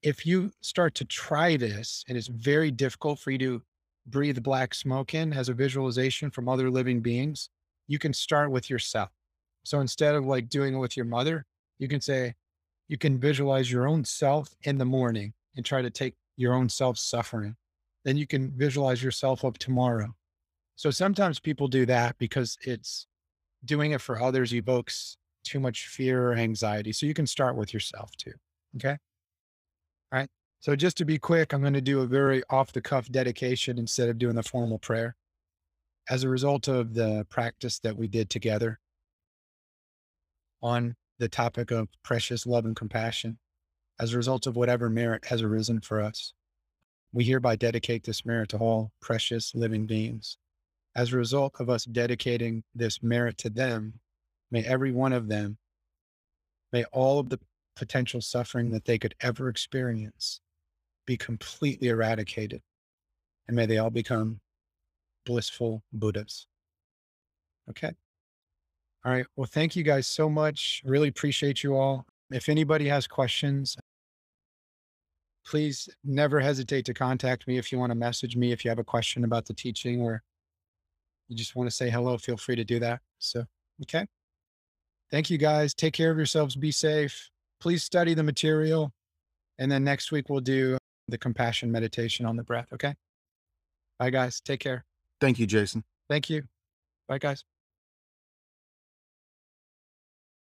if you start to try this, and it's very difficult for you to breathe black smoke in as a visualization from other living beings, you can start with yourself. So instead of like doing it with your mother, you can say, you can visualize your own self in the morning and try to take your own self suffering. Then you can visualize yourself up tomorrow. So sometimes people do that because it's doing it for others evokes too much fear or anxiety. So you can start with yourself too. Okay. All right. So just to be quick, I'm going to do a very off the cuff dedication instead of doing the formal prayer. As a result of the practice that we did together on the topic of precious love and compassion as a result of whatever merit has arisen for us. We hereby dedicate this merit to all precious living beings. As a result of us dedicating this merit to them, may every one of them, may all of the potential suffering that they could ever experience be completely eradicated. And may they all become blissful Buddhas. Okay. All right. Well, thank you guys so much. Really appreciate you all. If anybody has questions, please never hesitate to contact me if you want to message me if you have a question about the teaching or you just want to say hello, feel free to do that. So, okay. Thank you guys. Take care of yourselves. Be safe. Please study the material. And then next week we'll do the compassion meditation on the breath. Okay. Bye, guys. Take care. Thank you, Jason. Thank you. Bye, guys.